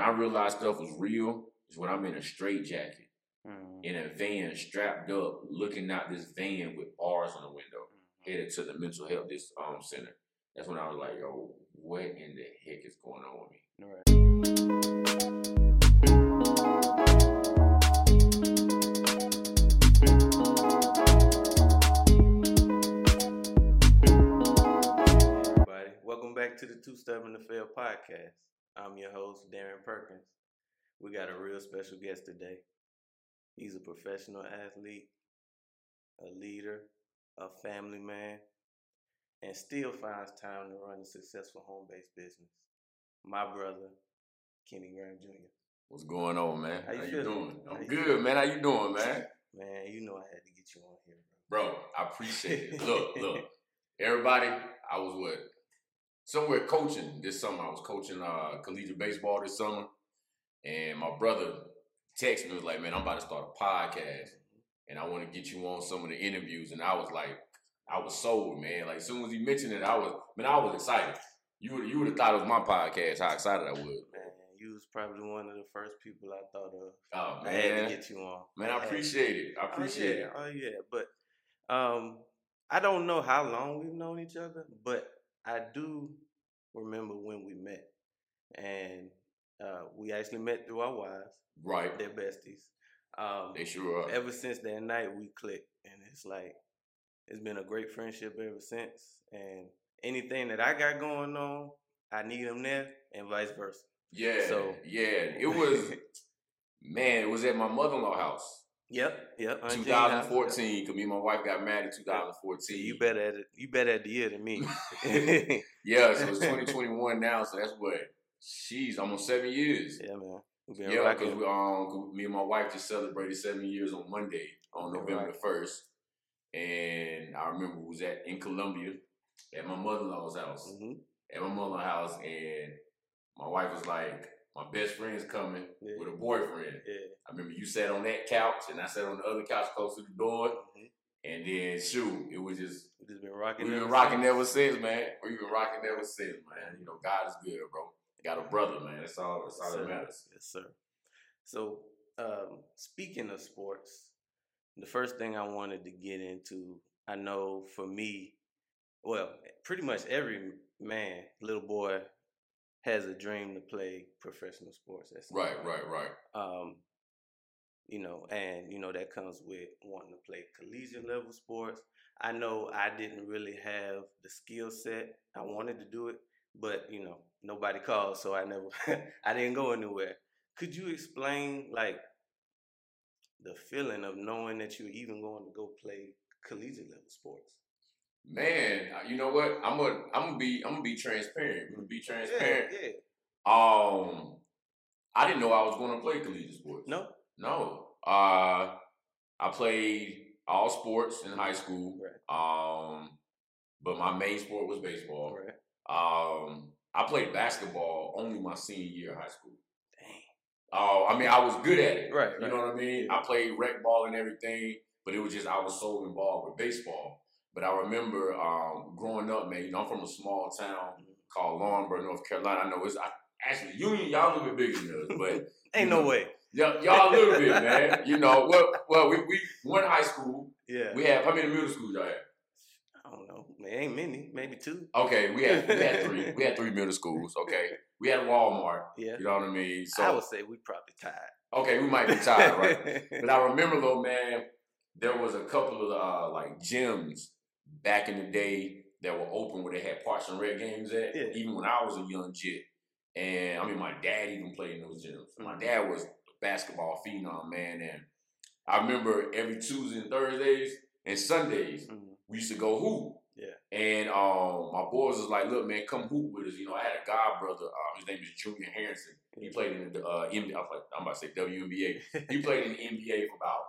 when I realized stuff was real is when I'm in a straight jacket Mm. in a van strapped up, looking out this van with bars on the window, headed to the mental health this um center. That's when I was like, yo, what in the heck is going on with me? Right. Everybody, welcome back to the Two Stubborn to Fail podcast. I'm your host, Darren Perkins. We got a real special guest today. He's a professional athlete, a leader, a family man, and still finds time to run a successful home based business. My brother, Kenny Graham Jr. What's going on, man? How you you doing? I'm you good, man. How you doing, man? Man, you know I had to get you on here, bro. Bro, I appreciate it. Look, look. Everybody, I was what? Somewhere coaching this summer. I was coaching uh collegiate baseball this summer. And my brother texted me was like, man, I'm about to start a podcast. And I want to get you on some of the interviews. And I was like, I was sold, man. Like as soon as he mentioned it, I was man, I was excited. You would you would have thought it was my podcast, how excited I was. Man, you was probably one of the first people I thought of. Oh I had man. to get you on. Man, I appreciate it. I appreciate oh, yeah. it. Oh yeah, but um, I don't know how long we've known each other, but I do remember when we met, and uh, we actually met through our wives. Right. They're besties. Um, They sure are. ever since that night, we clicked, and it's like it's been a great friendship ever since. And anything that I got going on, I need them there, and vice versa. Yeah. So- yeah. It was man, it was at my mother in law house. Yep, yep. Aunt Jean house, yep. 2014, because me and my wife got married in See, 2014. you better at it. You better at the year than me. Yeah, so it's 2021 now, so that's what she's almost seven years. Yeah, man. Been Yeah, because we um me and my wife just celebrated seven years on Monday on November the first, and I remember we was at in Columbia at my mother in law's house hmm at my mother in law's house, and my wife was like, "My best friend's coming Yeah. with a boyfriend." Yeah. I remember you sat on that couch, and I sat on the other couch close to the door, hmm and then shoot, it was just We just been rocking. We've been ever rocking since. ever since, man. We've been rocking ever since, man. You know, God is good, bro. Got a brother, man. That's all. That's all Yes, that sir. matters. Yes, sir. So, um, speaking of sports, the first thing I wanted to get into, I know for me, well, pretty much every man, little boy, has a dream to play professional sports. At some Right, point. right, right. um, you know, and you know that comes with wanting to play collegiate level sports. I know I didn't really have the skill set. I wanted to do it, but you know, nobody called, so I never, I didn't go anywhere. Could you explain like the feeling of knowing that you're even going to go play collegiate level sports? Man, uh, you know what? I'm gonna, I'm gonna be, I'm gonna be transparent. I'm gonna be transparent. Yeah, yeah. Um, I didn't know I was gonna play collegiate sports. No, no. Uh, I played all sports in high school. right, Um, but my main sport was baseball. right. Um, I played basketball only my senior year of high school. Dang. Oh, I mean, I was good at it. Right, You know what I mean? I played rec ball and everything, but it was just I was so involved with baseball. But I remember um, growing up, man. You know, I'm from a small town called Laurinburg, North Carolina. I know it's I, actually Union. Y'all a little bit bigger than us, but Ain't no way. y'all, y'all a little bit, man. You know, well, well, we, we one high school. Yeah. We had how many middle schools y'all had? I don't know. Man, ain't many. Maybe two. Okay, we had we had three. We had three middle schools. Okay, we had Walmart. Yeah. You know what I mean? So I would say we probably tied. okay, we might be tired, right? But I remember though, man, there was a couple of uh, like gyms back in the day that were open where they had Parks and Rec games at. Yeah. Even when I was a young jit, and I mean, my dad even played in those gyms. My Mhm. dad was a basketball phenom, man, and I remember every Tuesday and Thursdays and Sundays Mhm. we used to go hoop. Yeah. And um, my boys was like, "Look, man, come hoop with us." You know, I had a god brother. Uh, his name is Junior Harrison. He played in the uh, NBA. I was like, I'm about to say WNBA. He played in the NBA for about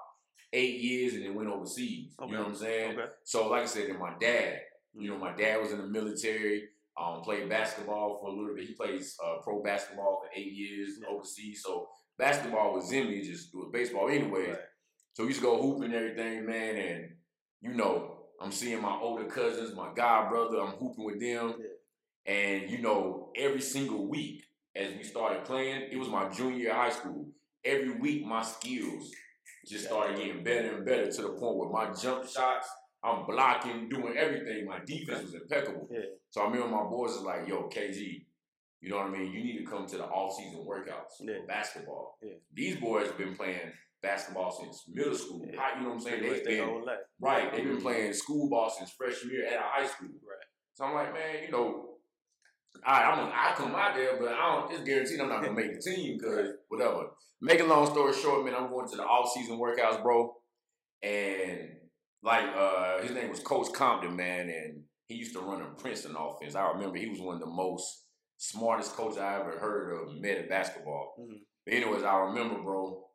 eight years and then went overseas. You know what I'm saying? Okay. So, like I said, and my dad, you know, my dad was in the military. Um, played basketball for a little bit. He plays uh, pro basketball for eight years Yeah. overseas. So basketball was in me. Just it was baseball anyway. Right. So we used to go hoop and everything, man. And you know, I'm seeing my older cousins, my god brother. I'm hooping with them, and you know, every single week as we started playing, it was my junior high school. Every week, my skills just started getting better and better to the point where my jump shots, I'm blocking, doing everything. My defense was impeccable. Yeah. So I remember my boys was like, "Yo, KG, you know what I mean? You need to come to the off-season workouts Yeah. for basketball." Yeah. These boys have been playing basketball since middle school. Yeah. High- you know what I'm saying? They've been right. They've been playing school ball since freshman year at a high school. Right. So I'm like, man, you know, all right, I'm gonna, I come out there, but I don't. It's guaranteed I'm not gonna make the team because whatever. Make a long story short, man, I'm going to the off-season workouts, bro, and like uh, his name was Coach Compton, man, and he used to run a Princeton offense. I remember he was one of the most smartest coaches I ever heard of met in basketball. Mhm. But anyways, I remember, bro,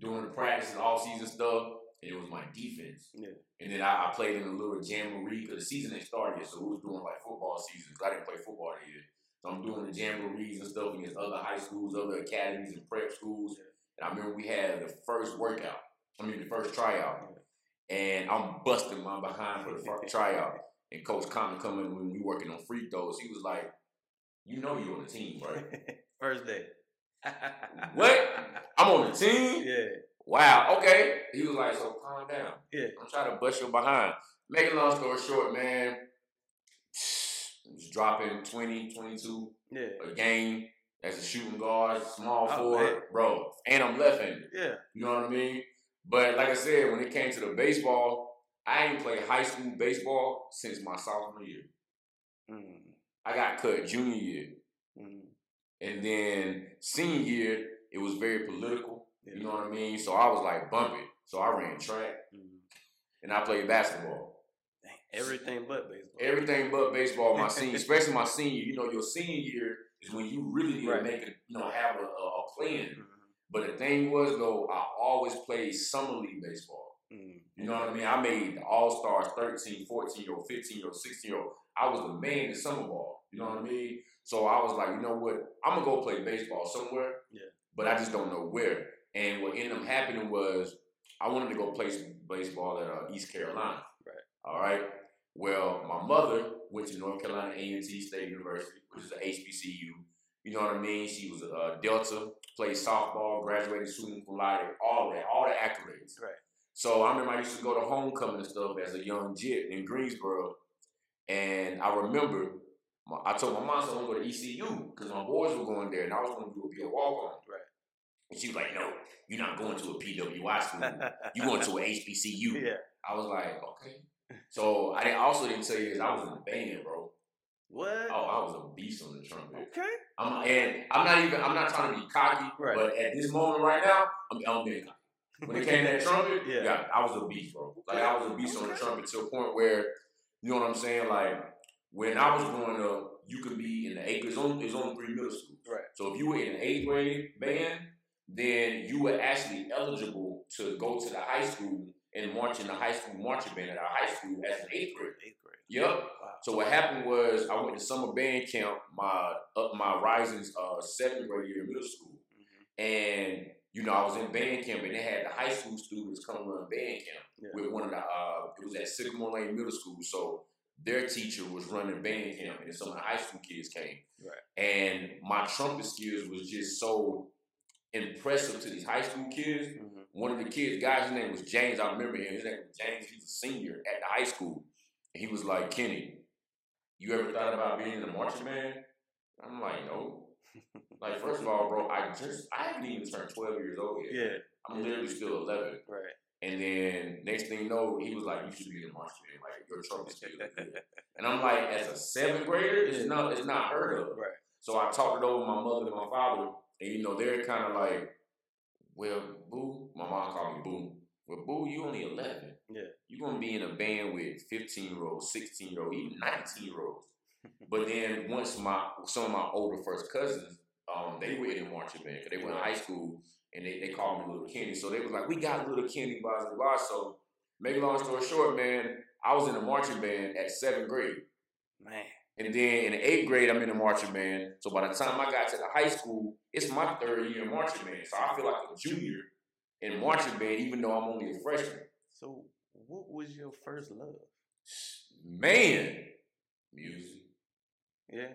doing the practice and off-season stuff, and it was my defense. Yeah. And then I, I played in a little jamboree because the season ain't started yet, so we was doing like football season because I didn't play football that year. So I'm doing the jamborees and stuff against other high schools, other academies and prep schools. And I remember we had the first workout. I mean the first tryout. And I'm busting my behind for the first tryout. And Coach Compton coming when we working on free throws, he was like, You know you're on the team, right? First day. What? I'm on the team? Yeah. Wow, okay. He was like, so calm down. Yeah. I'm trying to bust your behind. Make a long story short, man, just dropping 20, 22 Yeah. a game as a shooting guard, small Oh, forward, man. bro. And I'm left-handed. Yeah. You know what I mean? But like I said, when it came to the baseball, I ain't played high school baseball since my sophomore year. Mm. I got cut junior year. Mm. And then senior year, it was very political. Yeah. You know what I mean? So I was like bumping. So I ran track Mm. and I played basketball. Everything but baseball. Everything but baseball my senior, especially my senior. You know, your senior year is when you really need Right. to make it, you know, have a, a, plan. Mhm. But the thing was though, I always played summer league baseball. Mm. You know what I mean? I made the All Stars 13, 14 year old, 15 year old, 16 year old. I was the man in summer ball. You know what I mean? So I was like, you know what? I'm gonna go play baseball somewhere. Yeah. But I just don't know where. And what ended up happening was I wanted to go play some baseball at uh, East Carolina. Right. All right. Well, my mother went to North Carolina A&T State University, which is a HBCU. You know what I mean? She was a uh, Delta, played softball, graduated summa cum laude, all that, all the accolades. Right. So I remember I used to go to homecoming and stuff as a young jit in Greensboro, and I remember my, I told my mom I was gonna go to ECU because my boys were going there, and I was gonna do be a walk on. Right. And she was like, "No, you're not going to a PWI school. You're going to a HBCU." yeah. I was like, "Okay." So I didn't, also didn't tell you is I was in the band, bro. What? Oh, I was a beast on the trumpet. Okay. I'm, and I'm not even. I'm not trying to be cocky, Right. but at this moment right now, I'm, I'm being cocky. When it came to that trumpet, Yeah. yeah. I was a beast, bro. Like I was a beast on the trumpet to a point where, you know what I'm saying? Like when I was growing up, you could be in the eighth. It's only it's only three middle schools. Right. So if you were in the eighth grade band, then you were actually eligible to go to the high school and marching the high school marching band at our high school as an eighth grade. Eighth grade. Yep. Wow. So what happened was I went to summer band camp my up my rising's uh seventh grade year in middle school. Mhm. And you know, I was in band camp and they had the high school students come run band camp Yeah. with one of the uh it was at Sycamore Lane Middle School. So their teacher was running band camp and some of the high school kids came. Right. And my trumpet skills was just so impressive to these high school kids. Mhm. One of the kids, guys, his name was James. I remember him. His name was James. He was a senior at the high school. And he was like, Kenny, you ever thought about being in a marching band? I'm like, no. Like, first of all, bro, I just, I haven't even turned 12 years old yet. Yeah. I'm literally still 11. Right. And then next thing you know, he was like, you should be in a marching band. Like, your trumpet skills are good. And I'm like, as a seventh grader, it's not, it's not heard of. Right. So I talked it over with my mother and my father, and you know, they're kind of like, well, boo, my mom called me boo. Well, boo, you only 11. Yeah. You're going to be in a band with 15 year olds, 16 year olds, even 19 year olds. but then once my, some of my older first cousins, um, they were in a marching band because they went to high school and they, they called me Little Kenny. So they was like, we got Little Kenny, blah, blah, blah. So make a long story short, man, I was in a marching band at seventh grade. Man. And then in the eighth grade, I'm in the marching band. So by the time I got to the high school, it's my third year in marching band. So I feel like a junior in marching band, even though I'm only a freshman. So, what was your first love? Man, music. Yeah.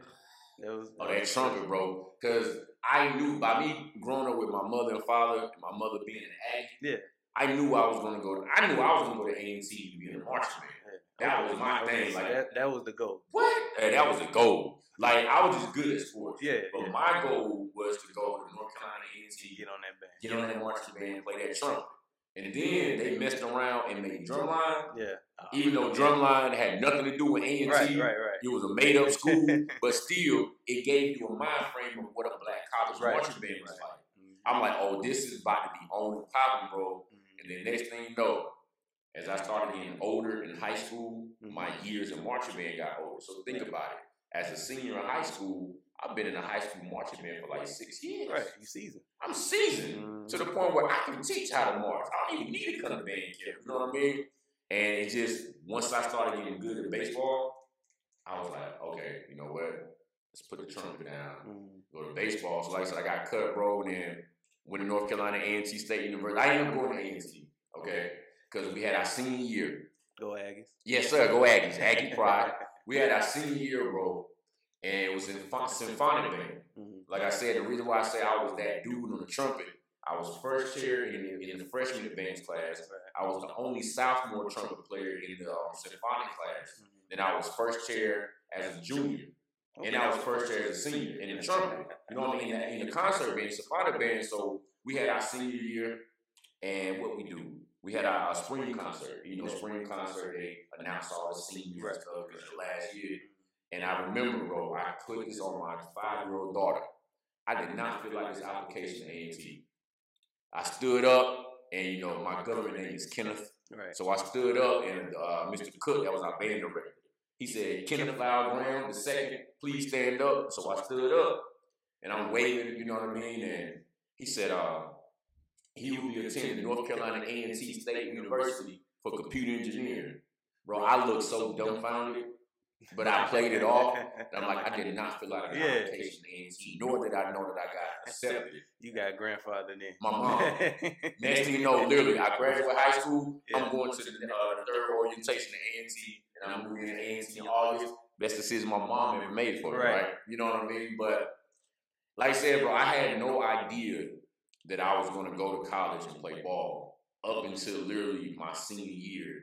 That was, Oh, that trumpet, bro. Because I knew by me growing up with my mother and father, and my mother being an Aggie, Yeah. I knew I was gonna go. I knew I was gonna go to A and T to be in a marching band. That was my thing, like- that, that was the goal. What? Hey, that was a goal. Like I was just good at sports. Yeah, But yeah. my goal was to go to North Carolina A&T, get on that band. get on that marching band, play that trumpet. And then they messed around and made drumline. Yeah. Even though drumline had nothing to do with A and Right, T, it was a made up school, but still it gave you a mind frame of what a black college Right. marching band was Right. like. Mhm. I'm like, oh, this is about to be on and popping, bro. Mhm. And then next thing you know, as I started getting older in high school, my years in marching band got older. So think about it. As a senior in high school, I've been in a high school marching band for like six years. Right, you seasoned. I'm seasoned Mhm. to the point where I can teach how to march. I don't even need to come to band camp. You know what I mean? And it just once I started getting good at baseball, I was like, okay, you know what? Let's put the trumpet down. Mhm. Go to baseball. So like I said, I got cut, bro, and then went to North Carolina A and T State University. I ended up going to A and T, okay, because we had our senior year. Go Aggies. Yes, sir. Go Aggies. Aggie pride. We had our senior year, bro, and it was in symphonic band. Mhm. Like I said, the reason why I say I was that dude on the trumpet, I was first chair in the, in the freshman advanced class. I was the only sophomore trumpet player in the um, symphonic class. Mhm. Then I was first chair as a junior, and I was first chair as a senior in the trumpet. You know what I mean? In the, in the concert band, symphonic band. So we had our senior year, and what we do, we had our, our spring concert. You know, spring concert they announced all the seniors because the last year. And I remember, bro, I put this on my five-year-old daughter. I did not feel like this application A and T. I stood up, and you know, my government name is Kenneth. Right. So I stood up, and uh, Mr. Cook, that was our band director, he said, Kenneth Lyle Graham, the second, please stand up. So I stood up, and I'm waving, you know what I mean? And he said, uh, he will be attending North Carolina A&T State University for computer engineering. Bro, I looked so dumbfounded, but I played it off. And I'm like, I did not feel like an Yeah. application to A&T, nor did I know that I got accepted. You got grandfather in. My mom. Next thing you know, literally, I graduated high school. Yeah. I'm going to the, uh, third orientation at A&T, and I'm moving to A&T in August. Best decision my mom ever made for me, Right. right. You know what I mean? But like I said, bro, I had no idea that I was going to go to college and play ball up until literally my senior year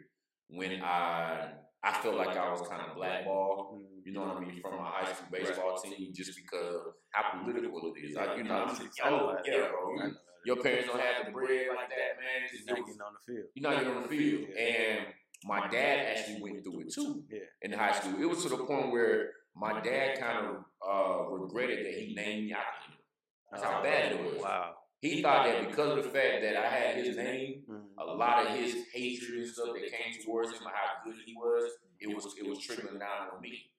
when I I felt like I was kind of blackballed. You know what I mean? From my high school baseball team, just because of how political it is. Like, you know, I'm just, oh, yeah, bro. Your parents don't have the bread like that, man. You're not getting on the field. you're not getting on the field. And my dad actually went through it too in high school. It was to the point where my dad kind of uh, regretted that he named me after him. That's how bad it was. Wow. He thought that because of the fact that I had his name, Mhm. a lot of his hatred and stuff that came towards him and how good he was, it was it was trickling down on me.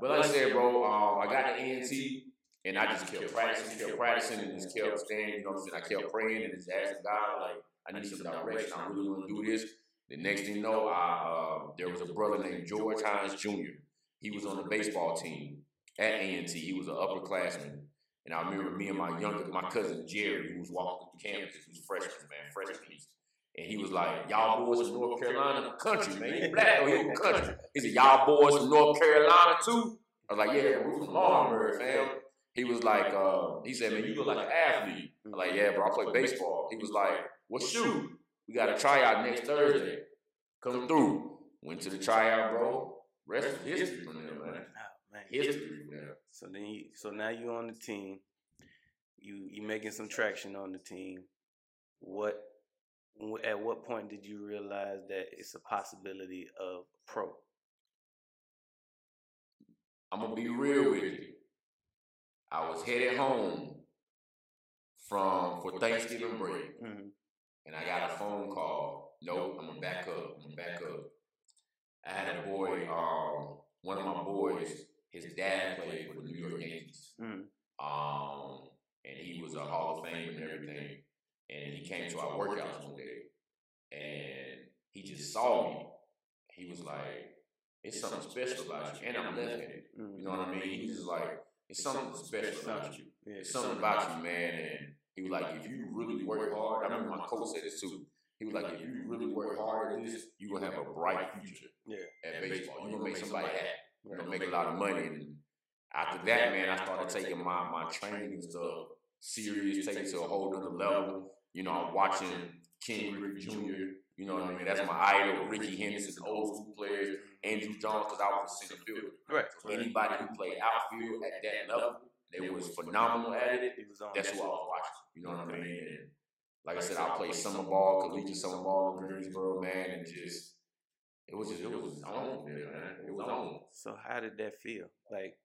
But like I said, bro, um, I got the A&T and I just kept practicing, kept practicing, and just kept staying. You know what I'm saying? I kept praying and just asking God, like, I need some direction. I really want to do this. The next thing you know, I uh, there was a brother named George Hines Jr. He was on the baseball team at A&T. He was an upperclassman. And I remember me and my younger, my cousin Jerry, who was walking through campus, he was freshman, man, freshman. And he was like, y'all boys from North Carolina, country, man. You black or you country. He said, y'all boys from North Carolina too? I was like, yeah, we're from Laurinburg, fam. He was like, uh, he said, man, you look like an athlete. I'm like, yeah, bro, I play baseball. He was like, well, shoot, we got a tryout next Thursday. Come through. Went to the tryout, bro. Rest is history man. History from. So then, you, so now you're on the team. You you making some traction on the team. What at what point did you realize that it's a possibility of pro? I'm gonna be real with you. I was headed home from for Thanksgiving break, Mhm. and I got a phone call. Nope, I'm gonna back up. I'm gonna back up. I had a boy, um, one of my boys, his dad played for the New York Yankees. Mhm. Um, and he was a Hall of Fame and everything. And he came to our workouts one day, and he just saw me. He was like, "It's something special about you," and I'm left-handed. Mhm. You know what I mean? He was like, "It's something special about you. It's something about you, man." And he was like, "If you really work hard," I remember my coach said this too. He was like, "If you really work hard at this, you're gonna have a bright future Yeah. at baseball. You're gonna make somebody happy. You gonna make a lot of money." And after that, man, I started taking my my training stuff serious, taking it to a whole other level. You know, I'm watching Ken Griffey Jr. You know what I mean? That's my idol. Rickey Henderson, old school players. Andruw Jones, because I was a center fielder. Right. So anybody who played outfield at that level, they was phenomenal at it. That's who I was watching. You know what I mean? And like I said, I played summer ball, collegiate summer ball in Greensboro, man, and just it was just it was on there, man. It was on. So how did that feel? Like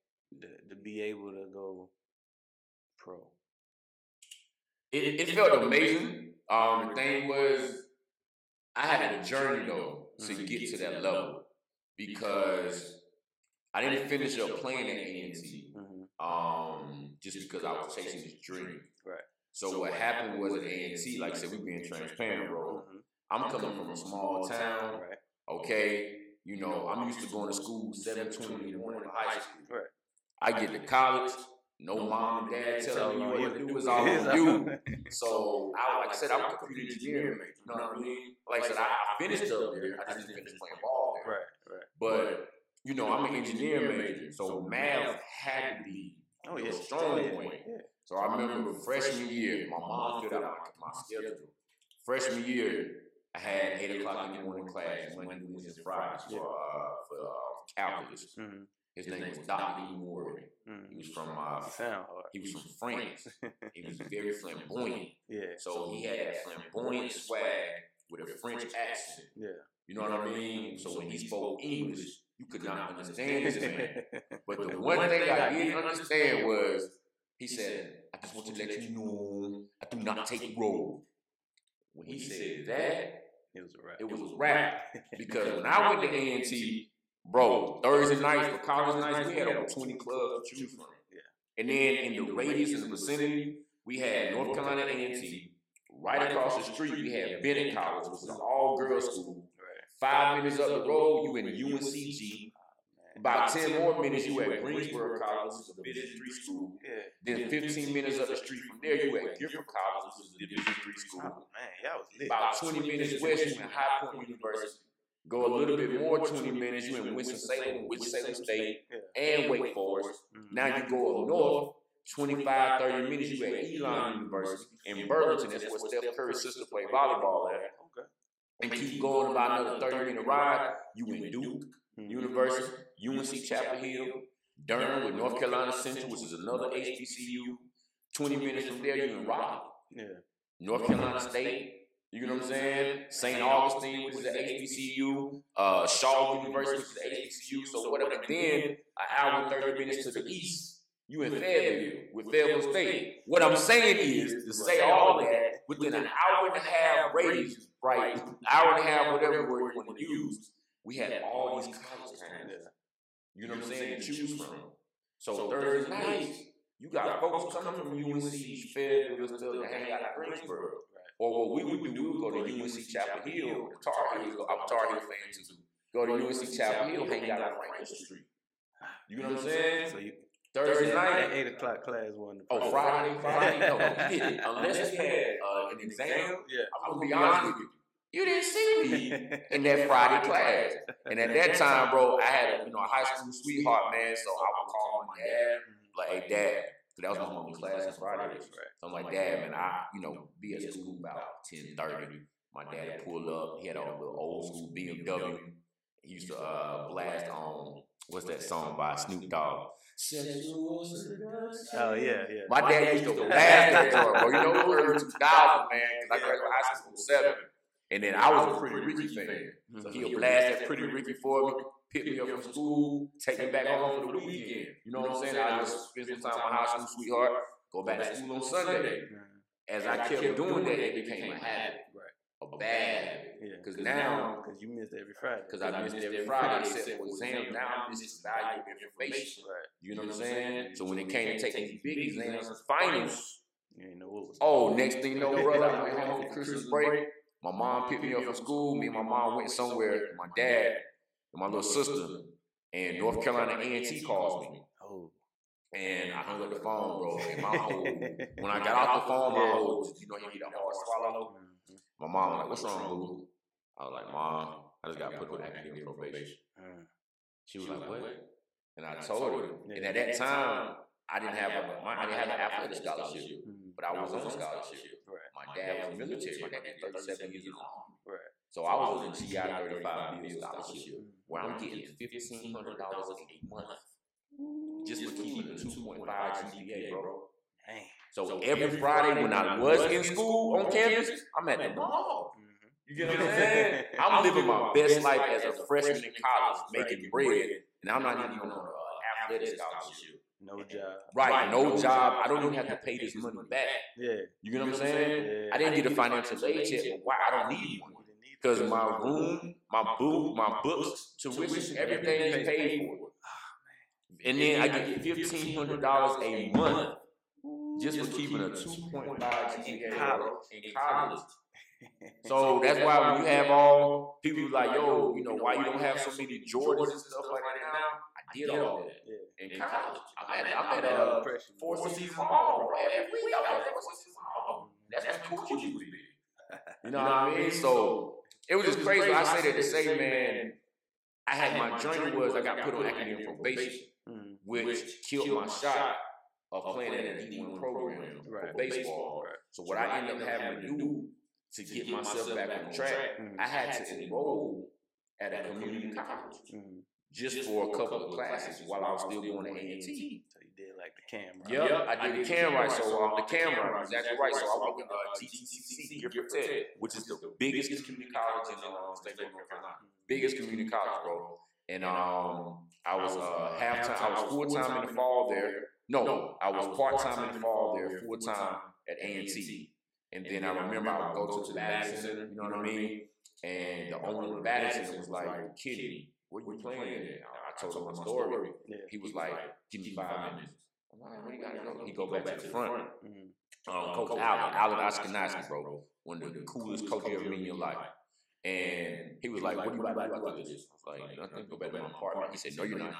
to, to be able to go pro. It, it felt amazing. Um, the thing was, I had a journey though to get to that level because I didn't finish up playing at A&T Mm-hmm. um, just because I was chasing this dream. Right. So what happened was at A&T, like I said, we being transparent, bro. I'm coming from a small town, Right. Okay? You know, I'm used to going to school 7.20 in the morning in high school. Right. I get to college, no mom and dad telling me all what to you. do is all on you. So I, like I said, I'm a computer engineer major. You know what I mean? Like I said, I, I finished up there. I just didn't finish playing ball there. Right. Right. But you know, I'm an engineer major, so math had to be Oh a yeah. strong point. So I remember freshman year, my mom filled out my, my schedule. Freshman year, I had eight o'clock in the morning class, Monday, Wednesdays, and Fridays for uh, for uh, calculus. Mm-hmm. His name was Dr. E. Morgan. He Mm-hmm. was from uh, Sound hard. he was from France. He was very flamboyant. Yeah. So he had that flamboyant swag with a French accent. Yeah. You know what I mean? So when he spoke English, you could not understand this man. But the one thing I didn't understand was he said, I just want to let you know I do not take road. When he said that, it was a rap. it was a rap. Because when I went to A&T, bro, Thursday nights for college nights, we had over 20 clubs to choose from. Yeah. And then in the radius and the vicinity, we had North Carolina A&T. Right across the street, we had Bennett College, which was an all-girls school. Five minutes up the road, you in UNCG. About 10 more minutes, you at Greensboro College, which is a Division three school. Then 15 minutes up the street from there, you at Guilford College, which is a Division three school. Man, y'all was lit. About 20 minutes west, you in High Point University. Go a little bit more, 20 minutes, you in Winston-Salem, Winston-Salem State, and Wake Forest. Now you go up north, 25, 30 minutes, you at Elon University. In Burlington, that's where Steph Curry's sister played volleyball at. Okay. And keep going about another 30 minute ride, you in Duke Mhm. University, UNC Chapel Hill, Durham with North Carolina Central, which is another HBCU. 20 minutes from there, you in Raleigh. Yeah. North Carolina State, you know what I'm saying? St. Augustine, which is an HBCU. Uh, Shaw University, which is an HBCU. So whatever. And then an hour and 30 minutes to the east, you in Fayetteville with Fayetteville State. What I'm saying is to say all that within an hour and a half radius, right? Hour and a half, whatever word you want to use. We had all these college towns. You know what I'm saying? To choose from. So Thursday nights, you got folks coming from UNC, Fayetteville, stuff to hang out at Greensboro. Or what we would do, we would go to UNC Chapel Hill, the Tar Heels. I'm a Tar Heel fan too. Go to UNC Chapel Hill, hang out on Franklin Street. You know what I'm saying? So you Thursday that night. eight o'clock class wasn't. Oh, Friday, Friday. No, we didn't. Unless we had uh, an exam. Yeah. I'm gonna be honest with you. You didn't see me in that Friday class. And at that time, bro, I had a you know a high school sweetheart, man. So I would call my dad, like, hey, dad. So that was my only class on Fridays. So I'm like, dad, man, I you know be at school about ten thirty. My dad would pull up. He had a little old school BMW. He used to uh, blast on what's that song by Snoop Dogg? Sexual. Oh yeah, yeah. My dad used to blast that joint, bro. You know, early 2000, man. 'cause I graduated high school in 07. And then I was a Pretty Ricky fan. So he'll blast that Pretty Ricky for me, pick me up from school, take me back home for the weekend. You know what I'm saying? I just spend some time with my high school sweetheart, go back to school on Sunday. As I kept doing that, it became a habit, a bad habit. Because now, because you missed every Friday. because I missed every Friday except for exams, now I'm missing valuable information. Right. You know what I'm saying? So when it came to taking these big exams and finals, You ain't know what was. Oh, next thing you know, brother, I went home for Christmas break. My mom picked me up from school. Me and my mom went somewhere. My dad and my little sister and North Carolina A&T calls me. Oh. And I hung up the phone, bro. And my whole, when I got off the phone, my whole, you know, you get a hard swallow. My mom was like, what's wrong, boo? I was like, mom, I just got put on academic probation. She was like, what? And I told her. And at that time, I didn't have a, my, I didn't have an athletic scholarship. But I was on scholarship. Right. My dad was military. My dad did 37 years in the army. Right. So I was on GI 35 bill scholarship where I'm getting $1,500 a month just for keeping a 2.5 GPA, bro. Dang. So every Friday when I was in school on campus, I'm at the mall. Mhm. You get what I'm saying? I'm living my best life as a freshman in college, making bread, and I'm not even on an athletic scholarship. No job. Right, no job. I don't even have to pay this money back. Yeah. You get what I'm saying? Yeah. I didn't get a financial aid check, but why I don't need one? You Because my room, my book, my books, tuition, everything is paid for. And then I get fifteen hundred dollars a month just for keeping a two point five GPA bro, in college. So that's why when you have all people like, yo, you know, why you don't have so many Jordans and stuff like that now? I did all that Yeah. in college. I'm at, I'm at uh, four seasons mall, bro. Every week I was at four seasons. That's what cool you would be. You know what I mean? So it was just crazy. I say that to say, man, I had my journey was I got put on academic probation, which killed my shot of playing at a D1 program Right. for baseball. So what I ended up having to do to get myself back on track, Mhm. I had to enroll at a community college Mhm. Just for a couple of classes while I was still going to A&T. So you did like the camera. Yep, I did the cam right. So um, the camera, exactly right. So I went with uh, GTCC, Guilford Tech, which is the biggest community college in the uh, state of North Carolina. Biggest community college, bro. And um, I was uh, half time. I was full time in the fall there. No, I was part time in the fall there, full time at A and T. And then I remember I would go to the batting center. You know what I mean? And the owner of the batting center was like, "You kidding me? are you playing at?" I told him my story. Yeah. He was like, "Give me five minutes." I'm like, "Where you gotta go?" He go back to the front. Mhm. Um, Coach Allen, Allen Ashkenazi, bro, one of the coolest coaches you ever meet in your life. And he was like, "What do you about to do after this?" I was like, "Nothing. Go back to my apartment." He said, "No, you're not."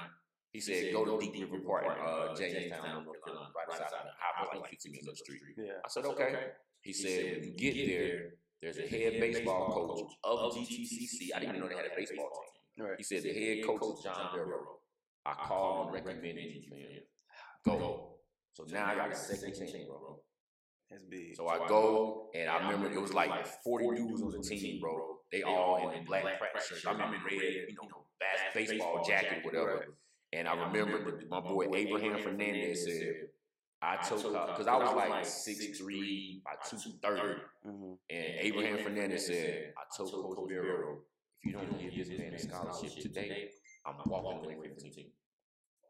He said, "Go to Deep River Park in uh, Jamestown, North Carolina, right outside of the highway, like 15 minutes up the street." Yeah. I said, "Okay." He said, "When you get there, there's a head baseball coach of GTCC. I didn't even know they had a baseball team." Right. He said the head coach is John Barrow. I called and recommended you, man. Go. So now I got a second team, bro. That's big. So I go and I remember it was like 40 dudes on the team, bro. They all in black practice shirts. I'm in red, you know, bas- baseball jacket, whatever. And I remember the, my boy Abraham Fernandez said, I took because I was like 6'3", by 230. Mhm. And Abraham Fernandez said, I told Coach Barrow, if you don't give this man a scholarship today, I'm walking away from the team.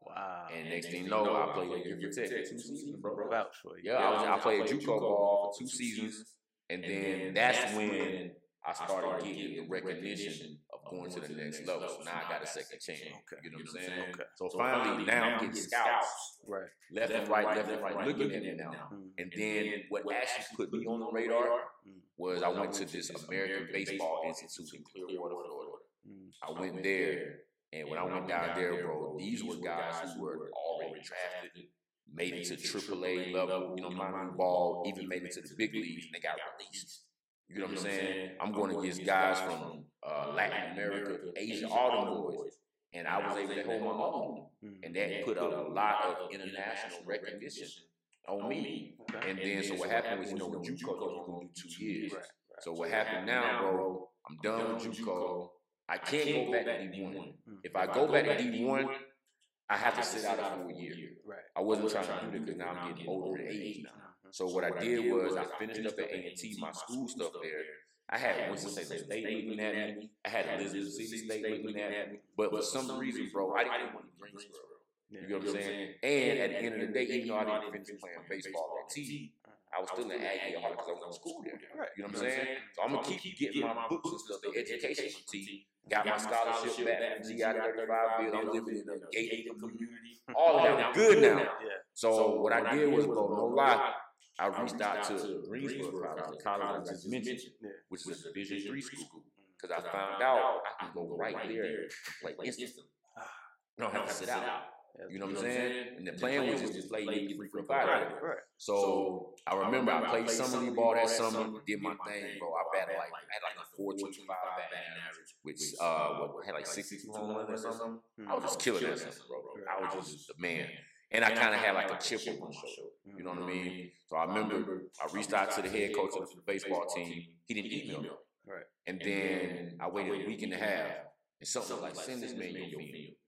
Wow. And next thing you know, I played at Guilford Tech for two seasons, bro. vouch for you. Yeah, I, was, I played JUCO ball for two seasons, and then that's when I started getting the recognition of going to the next level. So now I got a second chance. Okay. You know what I'm saying? Okay. So finally, now I'm getting scouts Right. left and right, left and right, looking at me now. Mhm. And then what actually put me on the radar Mm. was I went to this American Baseball Institute in Clearwater, Florida. Mhm. I went there, and when I went down there, bro, these were guys who were already drafted, made it to AAA level, you know, minor ball, even made it to the big leagues, and they got released. You know what I'm saying? I'm going against guys from uh, Latin America, Asia, all them boys, and I was able to hold my own, Mhm. and that put a lot of international recognition on me. And then, so what happened was, you know, with JUCO, you're going to do two years. Right. So what happened now, bro? I'm done with JUCO. I can't go back to D1. If I go back to D1, I have to sit out a full year. Right. I wasn't trying to do it because now I'm getting older in age now. Mhm. So what I did was I finished up at A&T, my school stuff there. I had Winston-Salem State looking at me. I had Elizabeth City State looking at me. But for some reason, bro, I didn't want to Greensboro. You know what I'm saying? And at the end of the day, even though I didn't finish playing baseball at T, I was still an Aggie heart because I was in school there. Right. You know what I'm saying? So I'm gonna keep getting my books and stuff, the education from T. Got my scholarship back from GI 35 bill. I'm living in a gated community. All of that. I'm good now. Yeah. So what I did was, bro, no lie, I reached out to Greensboro College, college I just mentioned, which is a Division three school, because I found out I can go right there and play instantly. I don't have to sit out. You know what I'm saying? And the plan was just to play, get the freak up out of. Right. So I remember I played summer league ball that summer, did my thing, bro. I batted like I had like a four twenty five batting average, which uh what had like sixty two home runs or something. I was just killing that summer, bro. I was just the man. And I kind of had like a chip on my shoulder. You know what I mean? So I remember I reached out to the head coach of the baseball team. He didn't email me. Right. And then I waited a week and a half, and something was like, "Send this man your film."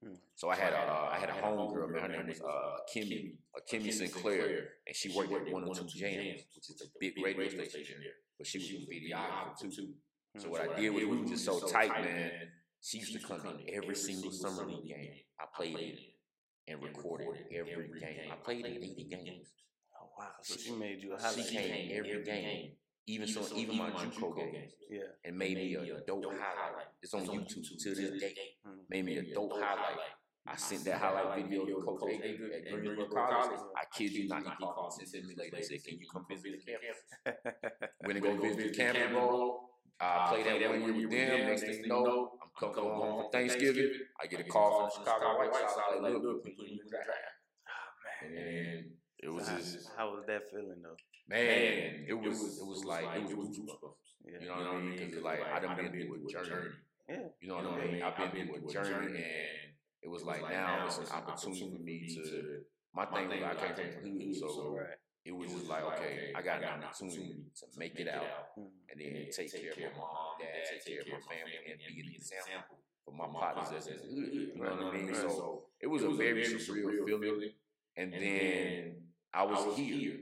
Hmm. So I had a uh, I had a homegirl, man. Her name was uh, Kimmy, uh, Kimmy Sinclair, and she worked at 102 JAMZ, which is a big radio station here. But she was a videographer too. So what I did was we were just so tight, man. She used to come in every single summer league game I played in and recorded every game. I played in 80 games. Oh wow. So she made you a She highlight. came every game, even so, even my JUCO games, Yeah. and made me a dope highlight. It's on YouTube to this day. Mm. Made me a dope highlight. I sent that highlight video to Coach Ager at Greensboro College. I kid you not, he called and sent me later and said, "Can you come visit the campus?" When they go visit the campus, bro, I uh, played that one year with them. Next thing you know, I'm coming home for Thanksgiving. I get a call from Chicago White Sox. Like, look, we put you in the draft. Oh man. And it was So how- just how was that feeling though? man. It was it was like it was goosebumps. Yeah. You know what I mean? Because like I done been through a journey. Yeah. You know what I mean? I've been through a journey, and it was like now it's an opportunity for me to. My thing was I came from the hood, so Right. it was just like okay, I got an opportunity to make it out, Mm. and then take care of my mom, dad, take care of my family, and be an example for my partners that's in the hood. You know what I mean? So it was a very surreal feeling, and then I was here,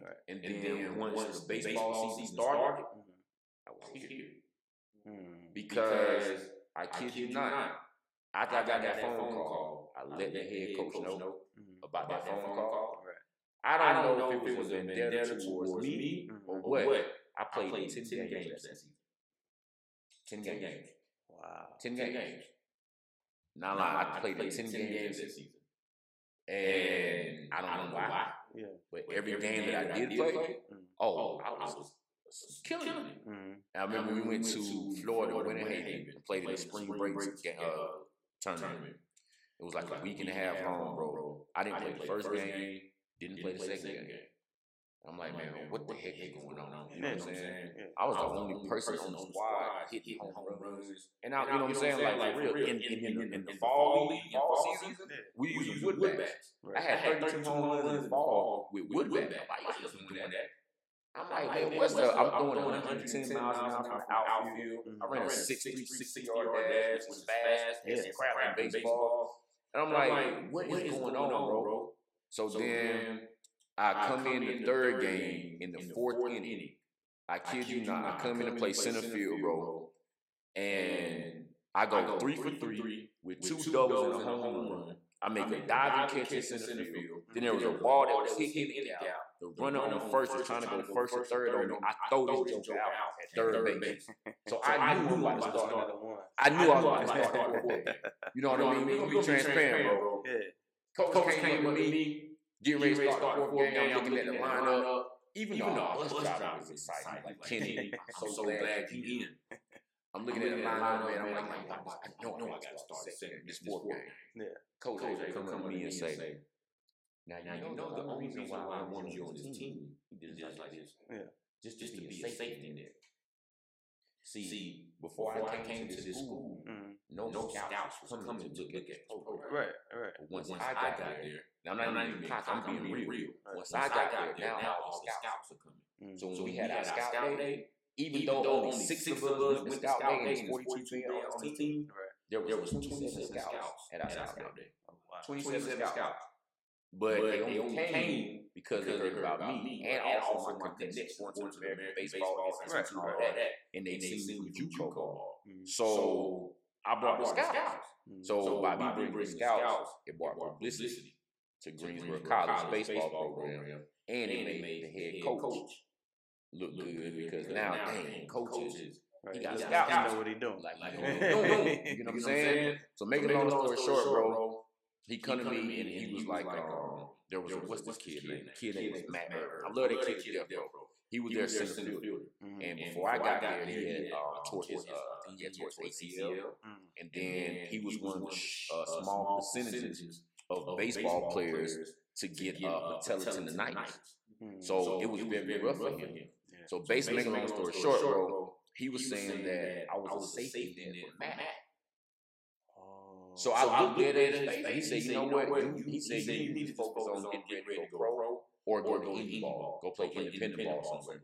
Right. and then once the baseball season started. I was here Mm. because I kid you not. After I got that phone call, I let the head coach know about that phone call. Right. I don't know if it was a vendetta towards me Mhm. or what. I played in 10 games that season. 10 games. Wow. 10 games. Not lying, I played in 10 games that season. And I don't know why. Yeah. But every game that I did play, Mm. oh, I was killing it. Mm. I remember we went to Florida, Winter Haven, and played in the spring break uh, tournament. It was like a week and a half long, bro. I didn't play the first game, didn't play the second game. I'm like, man, what the heck is going on? You know what I'm saying? Yeah. I was the only person on the squad hitting home runs. And I, you know what I'm saying? Like, for real, in, in, in, in the fall league, fall season, we used wood bats. I had 32 home runs in the fall with wood bats. Nobody else was doing that. I'm like, man, what's the? I'm throwing 110 miles an hour from the outfield. I ran a 6'3", 60 yard dash, was fast, yeah. crap in baseball. And I'm like, what is going on, bro? So then I come in the third game in the fourth inning. I kid you not, I come in to play center field, bro, and I go three for three with two doubles and a home run. I make a diving catch in center field. Then there was a ball that was hitting in the out. The runner on the first was trying to go first or third on me. I throw this joke out at third base. So I knew I was about to start. another one. I knew I was about to start fourth. You know what I mean? We gonna be transparent, bro. Yeah. Coach came up to me, getting ready to start the fourth game. I'm looking at the lineup. Even though our bus driver was excited, like Kenny, I'm so glad you in. I'm looking at the lineup, man. I'm like, I don't know I got to start second this fourth game. Yeah. Coach Ager come up to me and say, now, now you know the only reason why I wanted you on this team, he did just like this. Yeah. Just, just to be a safety net. See, before I came to this school, Mm. no, scouts was coming to look at this program. Right. Right. But once, I got there, now I'm not even cocky, I'm being real. Once I got there, now all the scouts are coming. Mm. So when we had our scout day, even though only six of us went to scout day and 42 players on the team, there was 27 scouts at our scout day. Oh, 27 scouts. But they only came because they heard about me and also my connection to American baseball Right, and all right. that. And they seen me with JUCO ball. Mm. So I brought the scouts. Mm. So by me bringing the scouts, it brought publicity to Greensboro College baseball program, and it made the head coach look good because now, dang, coaches, Right. he got He scouts. know what he doing. like, you know what I'm saying? So making a long story short, bro, he come to me and he was like, um, there was a, what's this kid name? The kid name was Matt Bird. I love that kid to death, bro. He was their center fielder. Mm. And before I got there, he had uh, tore his, uh, I he had tore his ACL. Mm. And then he was one of the sh- uh, small percentages of baseball players to get uh, Peloton tonight. Mhm. So it was very rough for him. So basically, making a long story short, bro, he was saying that I was a safety net for Matt. Oh. So I looked at it and he said, you know what? You, he said you need to focus on getting ready to go pro or go to indie ball, go play independent ball somewhere.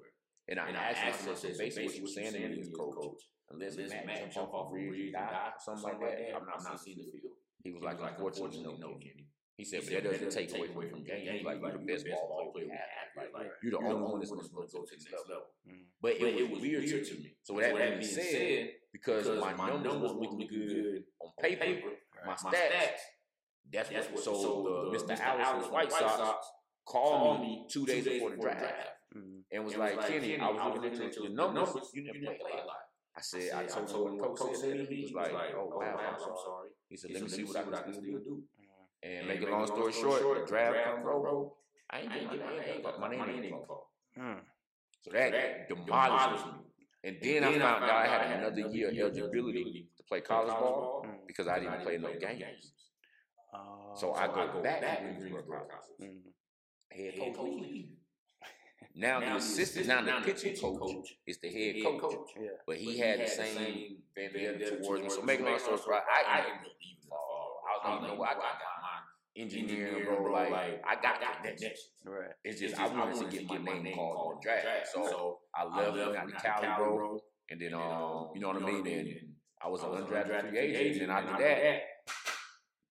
And I asked him, I said, so basically what you were saying to me is, coach, unless Matt jump off a bridge and die or something like that, I'm not seeing the field. He was like, unfortunately, no, Kenny. He said, but that doesn't take away from the game. He's like, you're the best ball player we have. Like, you're the only one that's going to go to the next level. But it was weird to me. So with that being said, because my numbers looking good on paper, my stats, that's what. So the Mr. Alice of the White Sox called me two days before the draft Mhm. and was like, Kenny, I was looking into your numbers. You never played a lot. I said, I told you what coach said to me. He was like, oh wow, I'm sorry. He said, let me see what I can still do. And make a long story short, the draft come bro. I ain't getting it. My name ain't called. Hmm. So that demolished me. And then I found out I had another year eligibility to play college ball Mm. because I didn't play no games. Oh. So I go back to Greensboro College. Mhm. Head coach leave. Now the assistant, now the pitching coach is the head coach, Yeah. but he had the same vendetta towards me. So make a long story short, I I didn't believe in fall. I was like, you know what, I got my engineering, bro. Like I got that connections. Right. It's just I wanted to get my name called in the draft. So I left, went out to Cali, bro, and then um, you know what I mean. And I was an undrafted free agent, and after that,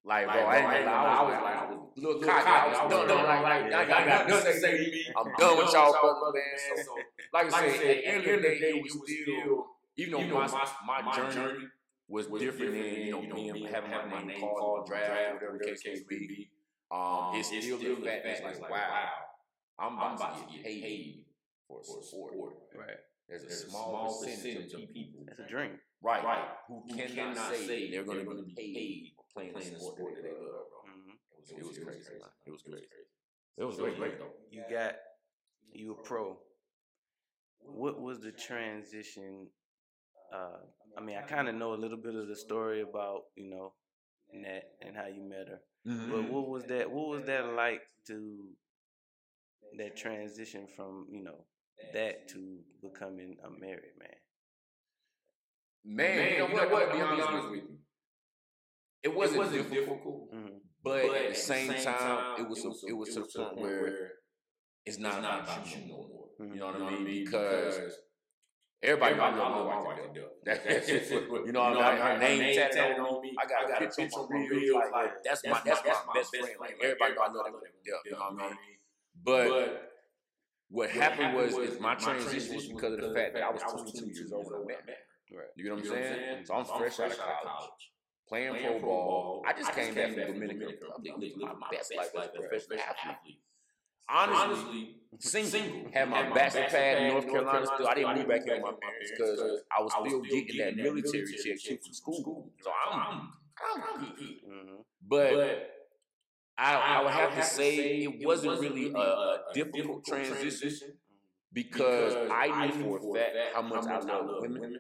like bro, I know. I was like, I was a little cocky. I was done. I'm like, like, I got nothing to say to me. I'm done with y'all, brother, man. So, like I said, at the end of the day, it was still, even though my my journey was different than you know me having my name called draft, whatever the case may be. Um, it's still the fact that it's like, wow, I'm about to get paid for support. Right. There's a small percentage of people, That's a dream. right, Right, who cannot say they're going to be paid for playing the sport that they love, bro. Mhm. It was crazy. It was crazy. It was great, great though. You got you a pro. What was the transition? Uh, I mean, I kind of know a little bit of the story about you know Nat and how you met her. But what was that? What was that like to that transition from you know that to becoming a married man? Man, you know what? what? To be honest with you, it wasn't, difficult, Mm-hmm. but, at the same time, it was a, it was to the point where it's not not about you no more. You know what I mean? Because everybody know I know my wife can do. That's it. You know what I mean? Her name tattooed on me. I got a picture on my reels. Like that's my that's my best friend. Like everybody know I know that. You know what I mean? But what happened was is my transition was because of the fact that I was 22 years old when I met her. Right. You know what I'm saying? So I'm fresh out of college, playing pro ball. I just came back from Dominican Republic, living my best life as a professional athlete. Honestly, single. Had my bachelor pad in North Carolina still. I didn't move back here with my parents because I was still getting that military check too from school. So I'm, I'm good. Mm-hmm. But I, I would have to say it wasn't really a, a difficult transition because I knew for a fact how much I love women.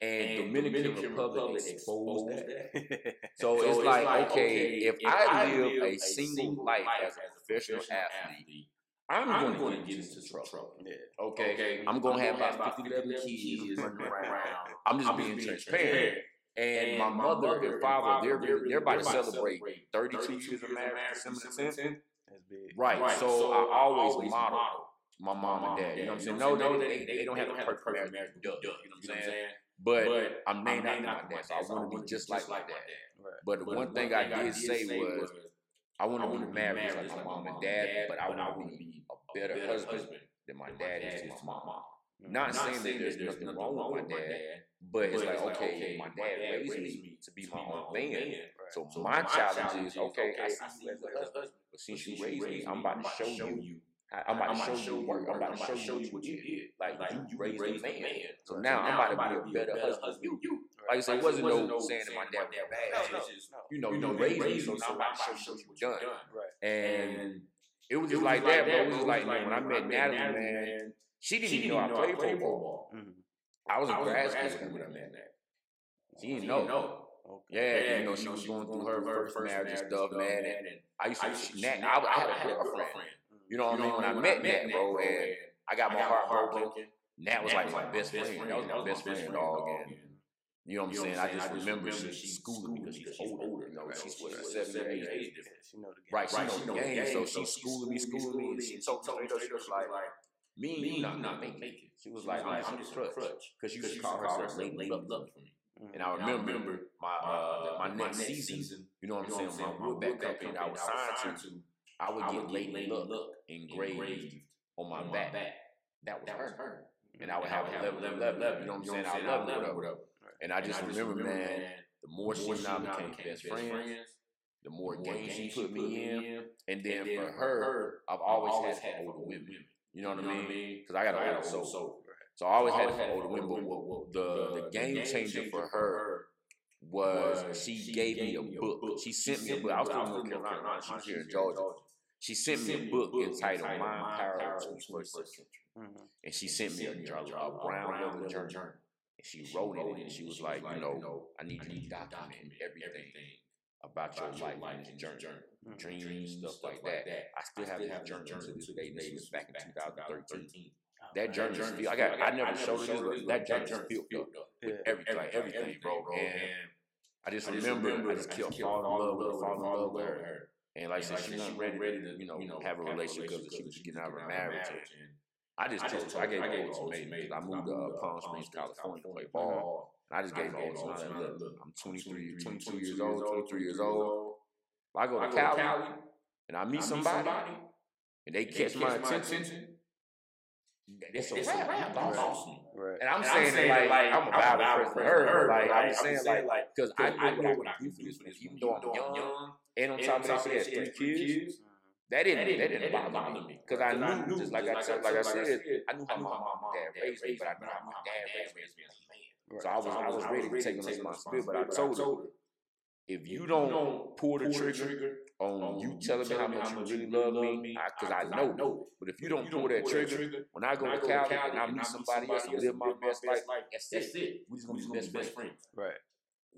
And Dominican Republic exposed that. So it's like, okay, if I live a single life as a professional athlete, I'm going to get into trouble. Yeah. Okay, I'm going to have about 50, 11 kids running around. I'm just being transparent. And my mother and father, they're they're about to celebrate 32 years of marriage, December the 10th. That's big. Right. So I always model my mom and dad. You know what I'm saying? No, they they, they don't have the perfect marriage. Duh, you know what I'm saying? But I'm named after my dad, so I want to be just like my dad. But the one thing I did say was, I want to be married just like my mom and dad, but I want to be a better husband than my dad is to my mom. Not saying that there's nothing wrong with my dad, but it's like, okay, my dad raised me to be my own man. So my challenge is, okay, I see you as a husband, but since you raised me, I'm about to show you. I'm about to show you work. I'm about to show you what you did. Like you raised a man. So now I'm about to be a better husband than you. Like I said, it wasn't no saying that my dad was bad. You know, you raised me, so now I'm about to show you what you done. Right. And it was just like that, bro. It was just like, when I met Natalie, man, she didn't even know I played football. Mhm. I was in grad school when I met that. She didn't know. Okay. Yeah, and, you know, she was going through her first marriage and stuff, man. And I used to, she, Nat, I, I had a girlfriend. You know what I mean? When I met Nat, bro, and I got my heart broken. Nat was like my best friend. That was my best friend, dog. And you know what I'm saying? I just remember she schooled me because she's older. You know, she's what seven or eight age difference. She know the game. Right, she know the game, so she schooled me, schooled me, and she told me, she was like, me and you not gonna make it. She was like, I'm just a crutch. Because she used to call herself Lady Love for me. Mhm. And I remember my uh, my next season, you know what I'm saying, my Woodback company that I was signed to, I would get Lady Luck engraved on my back. That was her. And I would have 11, 11, 11, you know what I'm saying? I love her, whatever. And I just remember, man, the more she and I became best friends, the more games she put me in. And then for her, I've always had for older women. You know what I mean? Because I got an older soul. So I always had it for older women. But what- what- the, the game changer for her was she gave me a book. She sent me a book. I was still in North Carolina. She was here in Georgia. She sent me a book entitled Mind Power of the 21st Century. Mhm. And she sent me a, a brown leather journal. And she wrote it and she was like, you know, I need you to document everything about your life and this journey. Mhm. Dreams, stuff like that. I still have this journal to this day. Was back in 2013. That journal is filled. I got. I never showed her this, but that journal is filled up Yeah. with everything, like everything, bro. And I just remember, I just kept falling in love with her, falling in love with her. And like I said, she wasn't ready to, you know, have a relationship because she was getting out of her marriage. And I just told her, I gave her ultimatum I moved to Palm Springs, California to play ball. And I just gave her an ultimatum. Look, look, I'm 23, 22 years old, 23 years old. If I go to Cali and I meet somebody and they catch my attention, it's a wrap. I lost me. Right. And I'm saying it like I'm a valid for her. Like I'm just saying like because I know what I can do for this woman. Even though I'm young, and on top of that, she has three kids. That didn't that didn't bother me because I knew just like I said, like I said, I knew how my mom and dad raised me, but I knew how my dad raised me as a man. So I was I was ready to take on responsibility, but I told her if you don't pull the trigger on you telling me how much you really love me, because I know. But if you don't pull that trigger, when I go to Cali and I meet somebody else and live my best life, that's it. We just gonna be best friends. Right.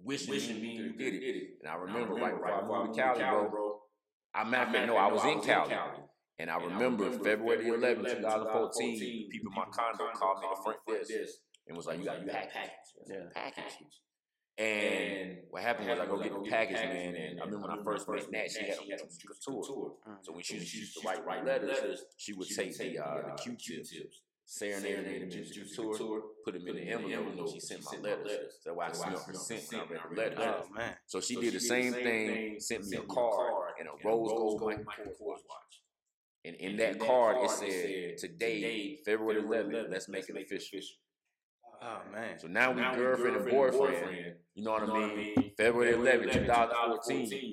Wishing me you did it. And I remember right before I moved to Cali, bro. I matter of fact, no, I was in Cali. And I remember February 11, 2014, people in my condo called me at the front desk and was like, you got your package. Yeah. Package. And what happened was I go get the package, man. And I remember when I first met Nat, she had a couture. So when she used to write write letters, she would take the uh, the Q-tips, serenade them in the tour, put them in the envelope, and she sent my letters. So I smelled her scent when I read the letters. Oh man. So she did the same thing, sent me a card and a rose gold Michael Kors watch. And in that card, it said, "Today, February 11th, let's make it official." Oh man. So now we girlfriend and boyfriend. You know what I mean? February 11th, 2014.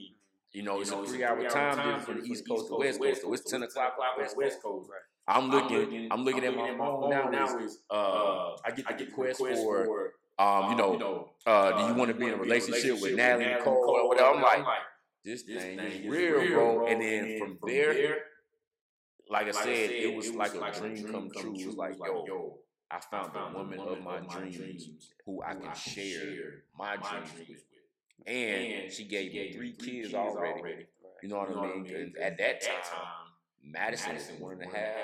You know, it's a three-hour time difference from the East Coast to West Coast. So it's 10 o'clock on West Coast. I'm looking. I'm looking at my phone now. Is uh, I get the request for um, you know, uh, do you want to be in a relationship with Natalie Nicole or whatever? I'm like, this thing is real, bro. And then from there, like I said, it was like a dream come true. It was like, yo, I found the woman of my dreams who I can share my dreams with. And she gave me three kids already. You know what I mean? 'Cause at that time, Madison was one and a half,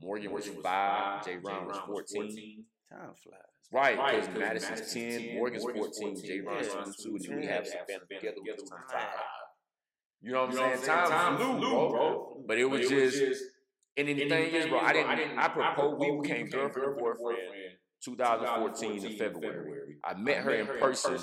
Morgan was five, Jay Brown was 14. Time flies. Right, because Madison's 10, Morgan's 14, Jay Brown's 22, and then we have some family together with five. You know what I'm saying? Time flew, bro. But it was just, and then the thing is, bro, I didn't, I proposed, we became girlfriend and boyfriend 2014 in February. I met her in person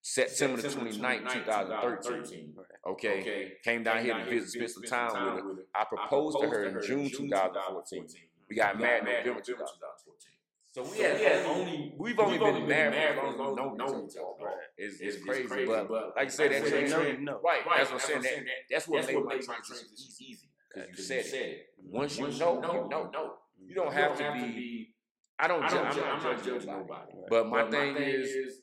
September the 29th, 2013. Okay, came down here to visit, spend some time with her. I proposed to her in June 2014. We got married in November 2014. So we had only we've only been married for long as we've known each other. It's, it's crazy, but like I said, that When they know, trans- you know. right? That's what I'm saying. That, that's what made my transition easy because you said it. Once you know, you know. Mm-hmm. You don't have to be. I don't. ju- I'm not judging nobody. Right. But my thing is,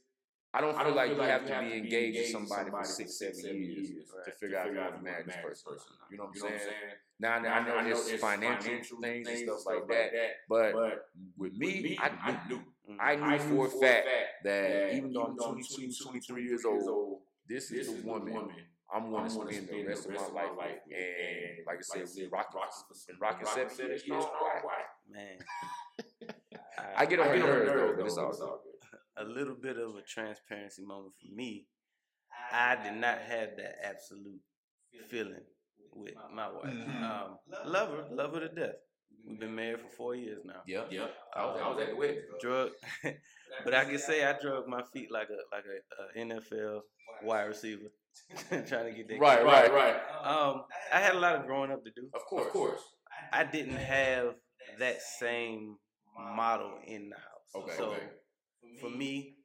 I don't feel I don't like feel you like have you to have be to be engaged with somebody for somebody six, for seven six, seven years years to to figure out if you figure want out to if marry you this marry this person. person. You know what I'm know what I'm saying? saying? Now, now I know there's there's financial things and stuff like like that, but But with with me, I knew. I knew I for a for fact that that even though I'm 22, 22, 23 years old, this this is the woman I'm I'm going to going to spend the rest of my life with. And like I said, we rocking, been rocking seven years strong. Right? Man, I get on I her get on her nerves though, nerves it's though, all it's good. all good. a little bit of a transparency moment for me. I did not have that absolute feeling with my wife. Um, love her, love her to death. We've been married for four years now. Yep. Yep. I was, I was at the wedding. Drug, but I can say I drug my feet like a like a, a NFL wide receiver, trying to get that. Right, Right, right. Um, I had a lot of growing up to do. Of course. Of course. I didn't have that same model in the house. Okay. So okay. for me,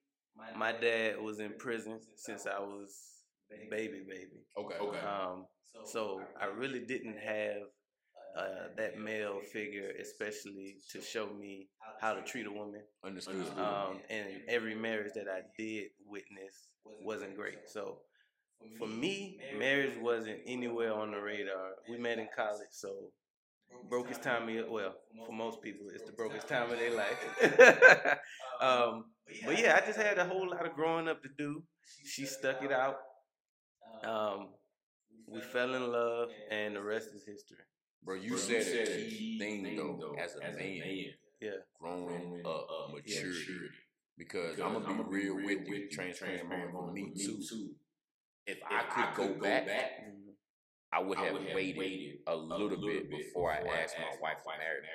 my dad was in prison since I was baby, baby. Okay. Okay. Um, so I really didn't have uh, that male figure, especially to show me how to treat a woman. Understood. Understood. Um, and every marriage that I did witness wasn't great. So for me, marriage wasn't anywhere on the radar. We met in college, so brokest time of well, for most people, it's the brokest time of their life. um, but yeah, I just had a whole lot of growing up to do. She stuck it out. Um, we fell in love, and the rest is history. Bro, you Bro, said a key thing though, as a man, Yeah. growing growing up, up, maturity. maturity. Because, Because I'm gonna be real with you, transparent moment for me too. If I could go back, Mhm. I would I have would have waited waited a little bit before I asked my wife to marry me.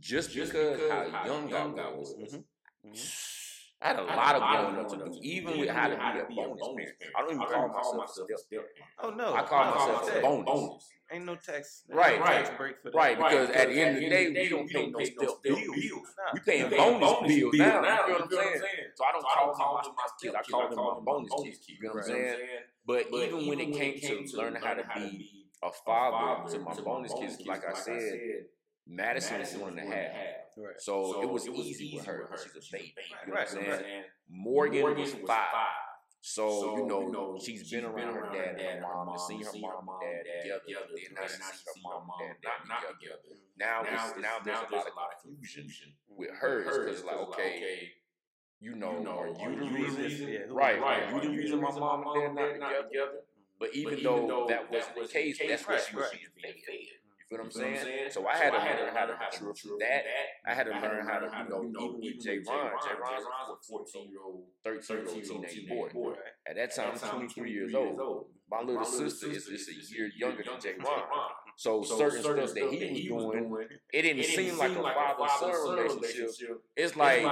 Just Just because because how young I was. Mhm. Mhm. I had a I lot of lot growing up to do, even with how to be a bonus parent. I don't even call myself a step Oh no, I call no, myself no, a no. bonus. Ain't no tax, ain't Right, no tax right, break for that. Right, Right, because at the end of the day, we we don't pay no step bills. Nah. We paying pay bonus bills now. You now. feel what I'm saying? So I don't call them my kids. I call them my bonus kids. You feel what I'm saying? But But even when it came to learning how to be a father to my bonus kids, like I said, Madison was one and a half. Right. So, it was easy with her. She's a baby. You know what I'm Right, saying? Morgan, was five. So, you know, she's been around her dad and her mom and seen her mom and dad together. Then now she sees her mom and dad not together. Now, it's, now there's a lot of confusion with hers because like, okay, you know, are you the reason? Right, Right, right. You the reason my mom and dad not together? But even though that wasn't the case, that's what she was being fed. You feel what I'm saying? So I had to learn how to mature through that. I had to learn how to, you know, even with Jay Ron, Jay Ron's a 14 year old, 13 year old teenage boy. At that time, I'm 23 years old. My little sister is just a year younger than Jay Ron. So certain stuff that he was doing, it didn't seem like a father son relationship. It's like,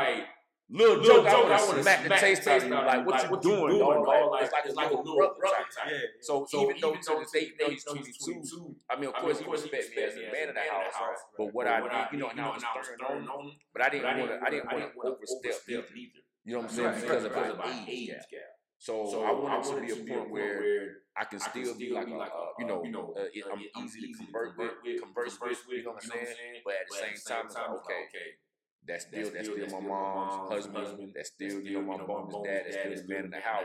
little joke, I want to smack the taste out of you. Like, what you doing, dog? Like, it's like a little brother type. Yeah. So, So even though to this day, you know he's 22, 22, I mean, of course, he respect me as a man of the house. But what I did, you know, and I was stern on him, but I didn't want to, I didn't want to overstep either. You know what I'm saying? Because of right. our age gap. So, So I wanted to be a point where I can I still be like a, you know, uh, it- I'm easy to convert with, converse with, you know what I'm saying? But at the same time, it's like, okay, that's still that's still my mom's husband. That's still you know my bonus dad. That's still the man in the house.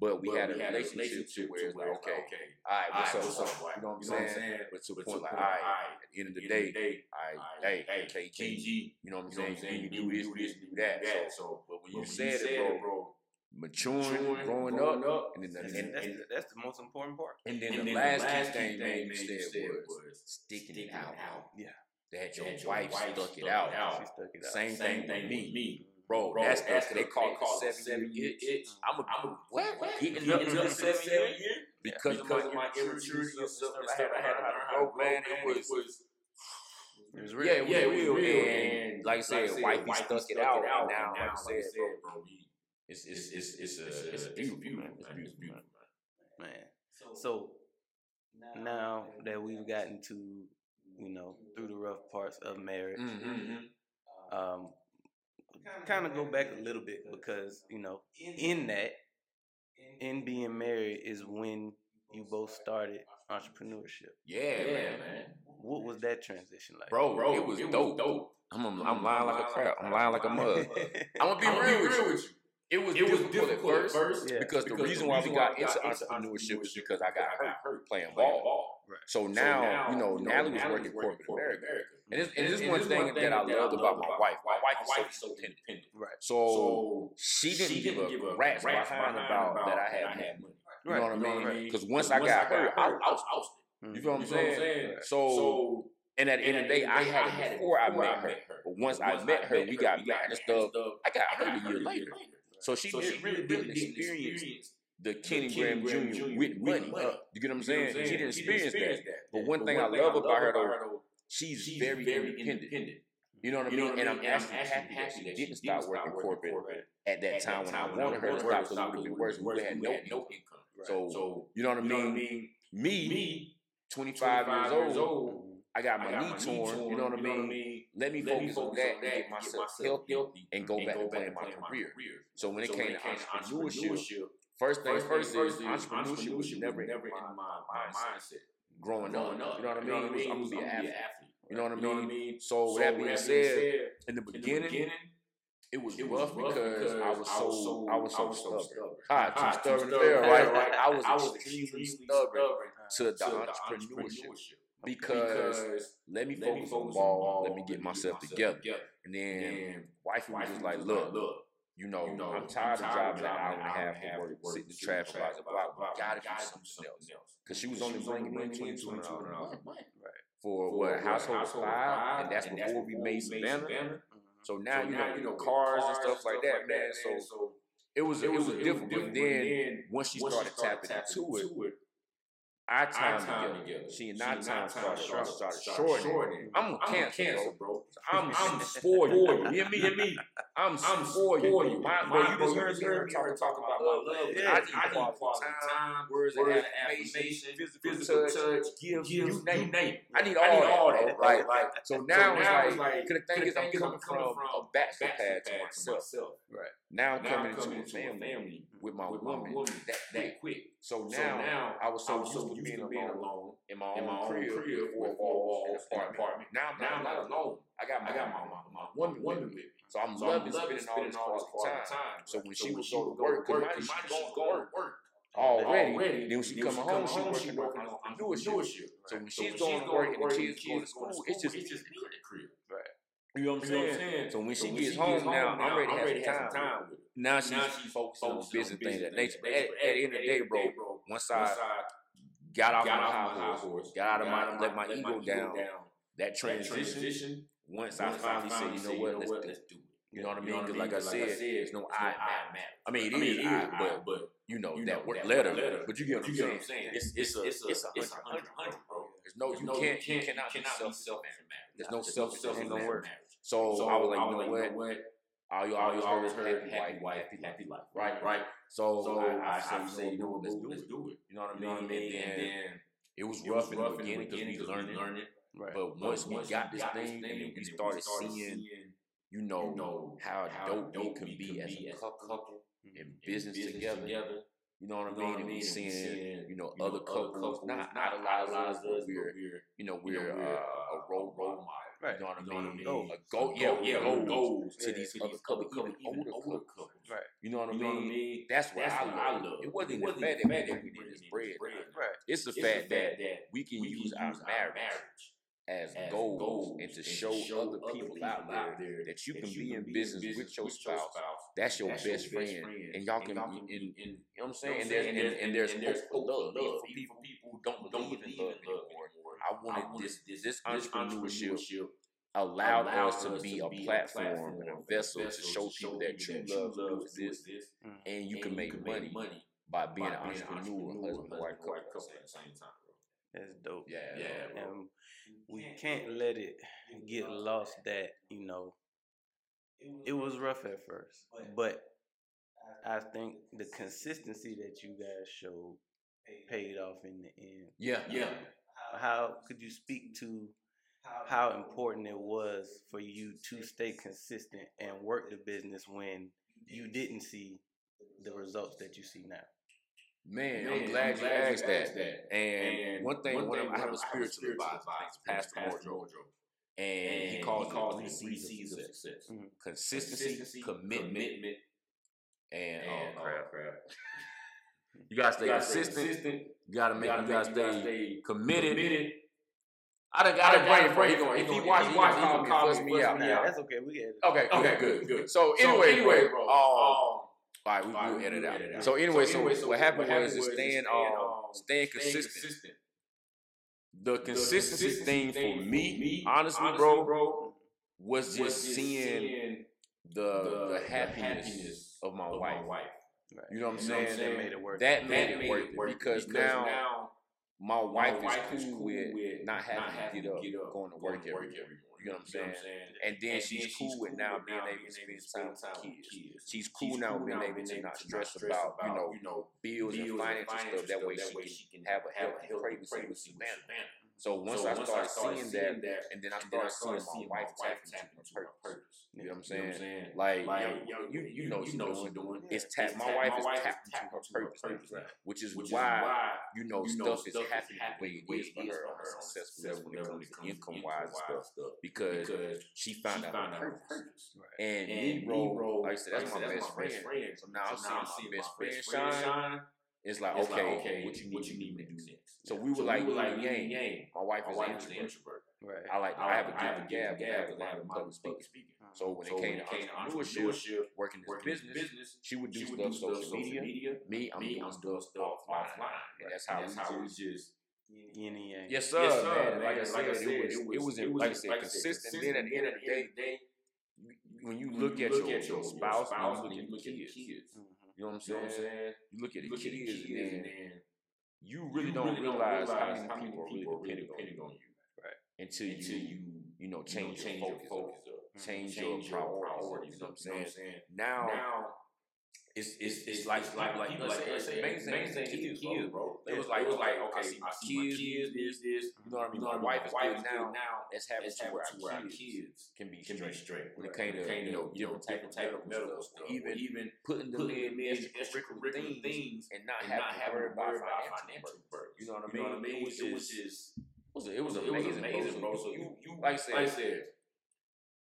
But we had a relationship to where it's like okay, all right, what's up? What's up? You know what I'm saying? But to the point like, all right, at the end of the day, I hey, KG, you know what I'm saying? You do this, this, do that. So, but when you said it, bro, maturing, growing up, and then the, And and, that's, and, that's the most important part. and then And the then last the last thing, key man, thing, you said was sticking it out. Yeah. That your That wife stuck it out. She stuck it out. Same thing with me. me. Bro, Bro, that's that's that's they the- call they call it it seven year seven-year itch. I'm a I'm a what? what? Getting Getting up up to to the the seven seven year year? because of Because my of my immaturity and stuff and that I had to learn how to grow, man. It was It was real. yeah, Yeah, it we was real. real. And like I said, wifey wifey stuck it out, and now like I said, bro, bro, we- it's it's it's it's a it's a beautiful man. It's beautiful. man. So now that we've gotten to, you know, through the rough parts of marriage, Mm-hmm. um, kind of go back a little bit because you know, in that, in being married is when you both started entrepreneurship. Yeah, Yeah, man. man. What was that transition like, Bro, Bro, it was dope. I'm I'm I'm lying like a crap. I'm lying like a mug. I'm gonna be I'ma real with you. It was It was difficult, difficult at first Yeah. because, the reason why we got into entrepreneurship is because I got hurt playing ball. So now, you know, Natalie was working corporate America. And this, and this is one thing that I loved about my wife. My wife is so independent. Right. So she didn't give a rat's behind about that I haven't had money. You know what I mean? Because once I got hurt, I was out. You feel what I'm saying? So, and at the end of the day, I had it before I met her. But once I met her, we got married and stuff. I got hurt a year later. So she didn't really didn't experience the Kenny Graham Jr. with money. You get what I'm saying? She didn't experience that. But one thing I love about her though, she's very independent. You know what I mean? And I'm actually happy that she didn't start working corporate at that time when I wanted her to stop because it would have been worse. We had no income. So, you know what I mean? Me, 25 years old, I got my knee torn. You know what I mean? Let me focus on that and get myself healthy and go back to playing my career. So when it came to entrepreneurship, first thing first is entrepreneurship was never in my mindset growing up. You know what I mean? It was, I'm gonna be an athlete. You know what I mean? So with that being said, in the beginning, it was rough because I was so I was so stubborn. Ah, too stubborn there, right? Right. I was extremely stubborn to the entrepreneurship because let me focus on ball, let me get myself together, and then wifey was just like, look, look, you know, I'm tired of driving an hour and a half to work, sitting in traffic blah blah. blah. Gotta do something else because she was only bringing in twenty two hundred dollars a month for what household five, and that's before we made Savannah. So now you know, you know, cars and stuff like that, man. So it was it was difficult. Then once she started tapping into it, our time together, she and our time started started shortening. I'm gonna cancel, bro. I'm I'm for you. You hear me? Hear me? I'm for you. My bro, you just heard me talking talking about my love. Yeah. I need quality time, words of affirmation, physical touch, gifts, you name it. I need all that, right? So now it's like, cause the thing is, I'm coming from a bachelor pad to myself. Right. Now I'm coming into a family with my woman that that quick. So now I was so used to being alone in my own crib, four walls, in an apartment. Now I'm not alone. I got my, I got my, my, my woman with me. So I'm so loving spending all this quality time. So when she would go to work, because mind she's going to work already, then when she coming home, she working on entrepreneurship. So when she's going to work and the kids going to school, it's just me in the crib. You know what I'm saying? So when she gets home now, I'm ready to have some time with her. Now she's focused on business things that nature. But at, at the end of the day, bro, once I got off my high horse, got out of my, let my ego down, that transition, once I finally said, you know what, let's do it. You know what I mean? Because like I said, there's no I matter. I mean, it is I, but but you know that word letter. But you get what I'm saying? It's it's a it's a hundred hundred, bro. There's no you can't you cannot be self self There's no self self no word. So I was like, you know what? All you always always heard happy wife, happy life, right? Right. So I I say, you know what, let's do it. You know what I mean? And then it was rough in the beginning because we learned learning. Right. But once we got this thing and we started seeing you know, know how, how dope, dope we can be as a couple in business, business together. together. You know what I mean? And we seeing, you know, other couples not idolize us, but we're, you know, we're uh, a role role model. Right. You know what I mean? Go, a go, yeah, yeah, goals, goals to these other couples, even older couples. Right. You know what I mean? That's what I love. It wasn't the fact that we didn't get this bread. Right. It's the fact that we can use our marriage as, as goals, goals and to show, and show other people, people out, there, there that you that can you be in business, business with your spouse. spouse. That's your that's best, your best friend. friend. And y'all can, y'all can in, in, you know what I'm saying? And there's, and, and, there's, and there's hope for love. love. For people, people who don't believe in love anymore. I wanted this, this, this entrepreneurship allowed us to be a platform and a vessel to show people that true love exists mm. and you can make money by being an entrepreneur, husband, wife, couple at the same time. That's dope. Yeah, yeah. And we can't let it get lost that you know it was rough at first, but I think the consistency that you guys showed paid off in the end. Yeah, yeah. How could you speak to how important it was for you to stay consistent and work the business when you didn't see the results that you see now? Man, Man, I'm glad, I'm glad you asked, you asked that. that. And, and, one thing, one, one thing, of, I have a spiritual advisor, Pastor Wardrobe, and, and, he calls, he calls it three C's of success: mm-hmm. consistency, consistency, commitment, commitment and, and oh, crap, uh, crap. you gotta stay consistent. consistent. You gotta make. You gotta, you gotta, stay, committed. committed. I done got a brain for him. If he watch, watch, he, he, he, he, he, he, he, me out. That's okay. We get it. Okay. Okay. Good. Good. So anyway, anyway, bro. Uh, um, all right, we, will edit, edit out. So anyway, so, anyway, so, what happened was is staying on, um, um staying consistent. consistent. The, consistency the consistency, thing, thing for me, me honestly, honestly, bro, bro was, just just seeing the the, the happiness, happiness, of my of wife. My wife. Right. You know what I'm saying? That made it worth that it. Made it worth it because, because now, now my wife, my wife is cool with, not having, not having to, get up, get up, going to work, every morning. You know what I'm saying? And then and she's cool with now being able to spend time with kids. She's cool now being able to not stress about you know bills and financial stuff. That way she can have a healthy pregnancy with Savannah. So once, so I, once started I, started seeing, seeing that, that, and then I started, started seeing my wife tapping into her purpose. You know what I'm saying? Like, like yo, yo, you, you, you know, you know what she's doing. It's tapped. My, wife is tapping into her purpose, purpose right? which is which why you know stuff, is happening the way it is for her on a successful level when it comes income wise stuff because she found out her purpose. And Negro, like I said, that's my best friend. So now I'm seeing my best friend shine it's like, it's okay, like, okay, what you need, what you need to do next. next. So we were so like, we were like yang, yang. My wife my is wife an introvert. Right. I like, I, have a gab, gab, gab because I have a public speaking. speaking. Uh-huh. So when so it came when to entrepreneurship, entrepreneurship working this business, business, she would do she stuff, social, social media. media. Me, I'm me, doing I'm stuff, stuff offline. And that's how, how we just yin and yang. Yes, sir. Like, I said, it was, it was, like I said, consistent. Then at the end of the day, when you look at your spouse, and you look at your kids you know what I'm saying? You, know what I'm saying? you look at the look kids, and then you really, you don't, really realize realize how many people, people are really depending on you. Right. Until, until you, you, you know, change, you change your focus, your focus up, up. Change, change your priorities. priorities you know what I'm saying? Now, now it's it's it's like like like, like, like, like, like It was like it was like okay, I see my, kids, kids, this, this. You know what I mean? My wife is wife now. Now it's happening to where our kids, can be can straight, be straight when it came to you know different type of type of medical stuff. Even even putting them in extracurricular things and not having to worry about financial burden. You know what I mean? You know what It was just it was amazing, bro. So you you like I said.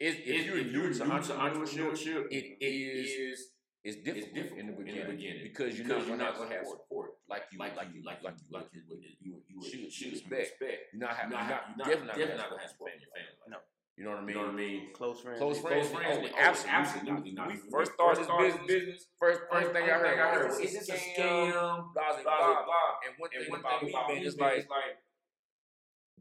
If, if, if you're new to entrepreneurship, it, it is it's difficult, it's difficult in, the beginning, in the beginning because you know you're not gonna have support like you like, like you like you like you like you would you would shoot shoot respect. respect. You're not having you're not definitely not gonna have support in your family. No. You know what I mean? You know what I mean? Close friends. Close friends. Close friends. Oh, absolutely. absolutely not. We first started this business, business. First, first thing I heard, I heard, is this a scam? Blah, blah, blah. And one thing about me, man, it's like,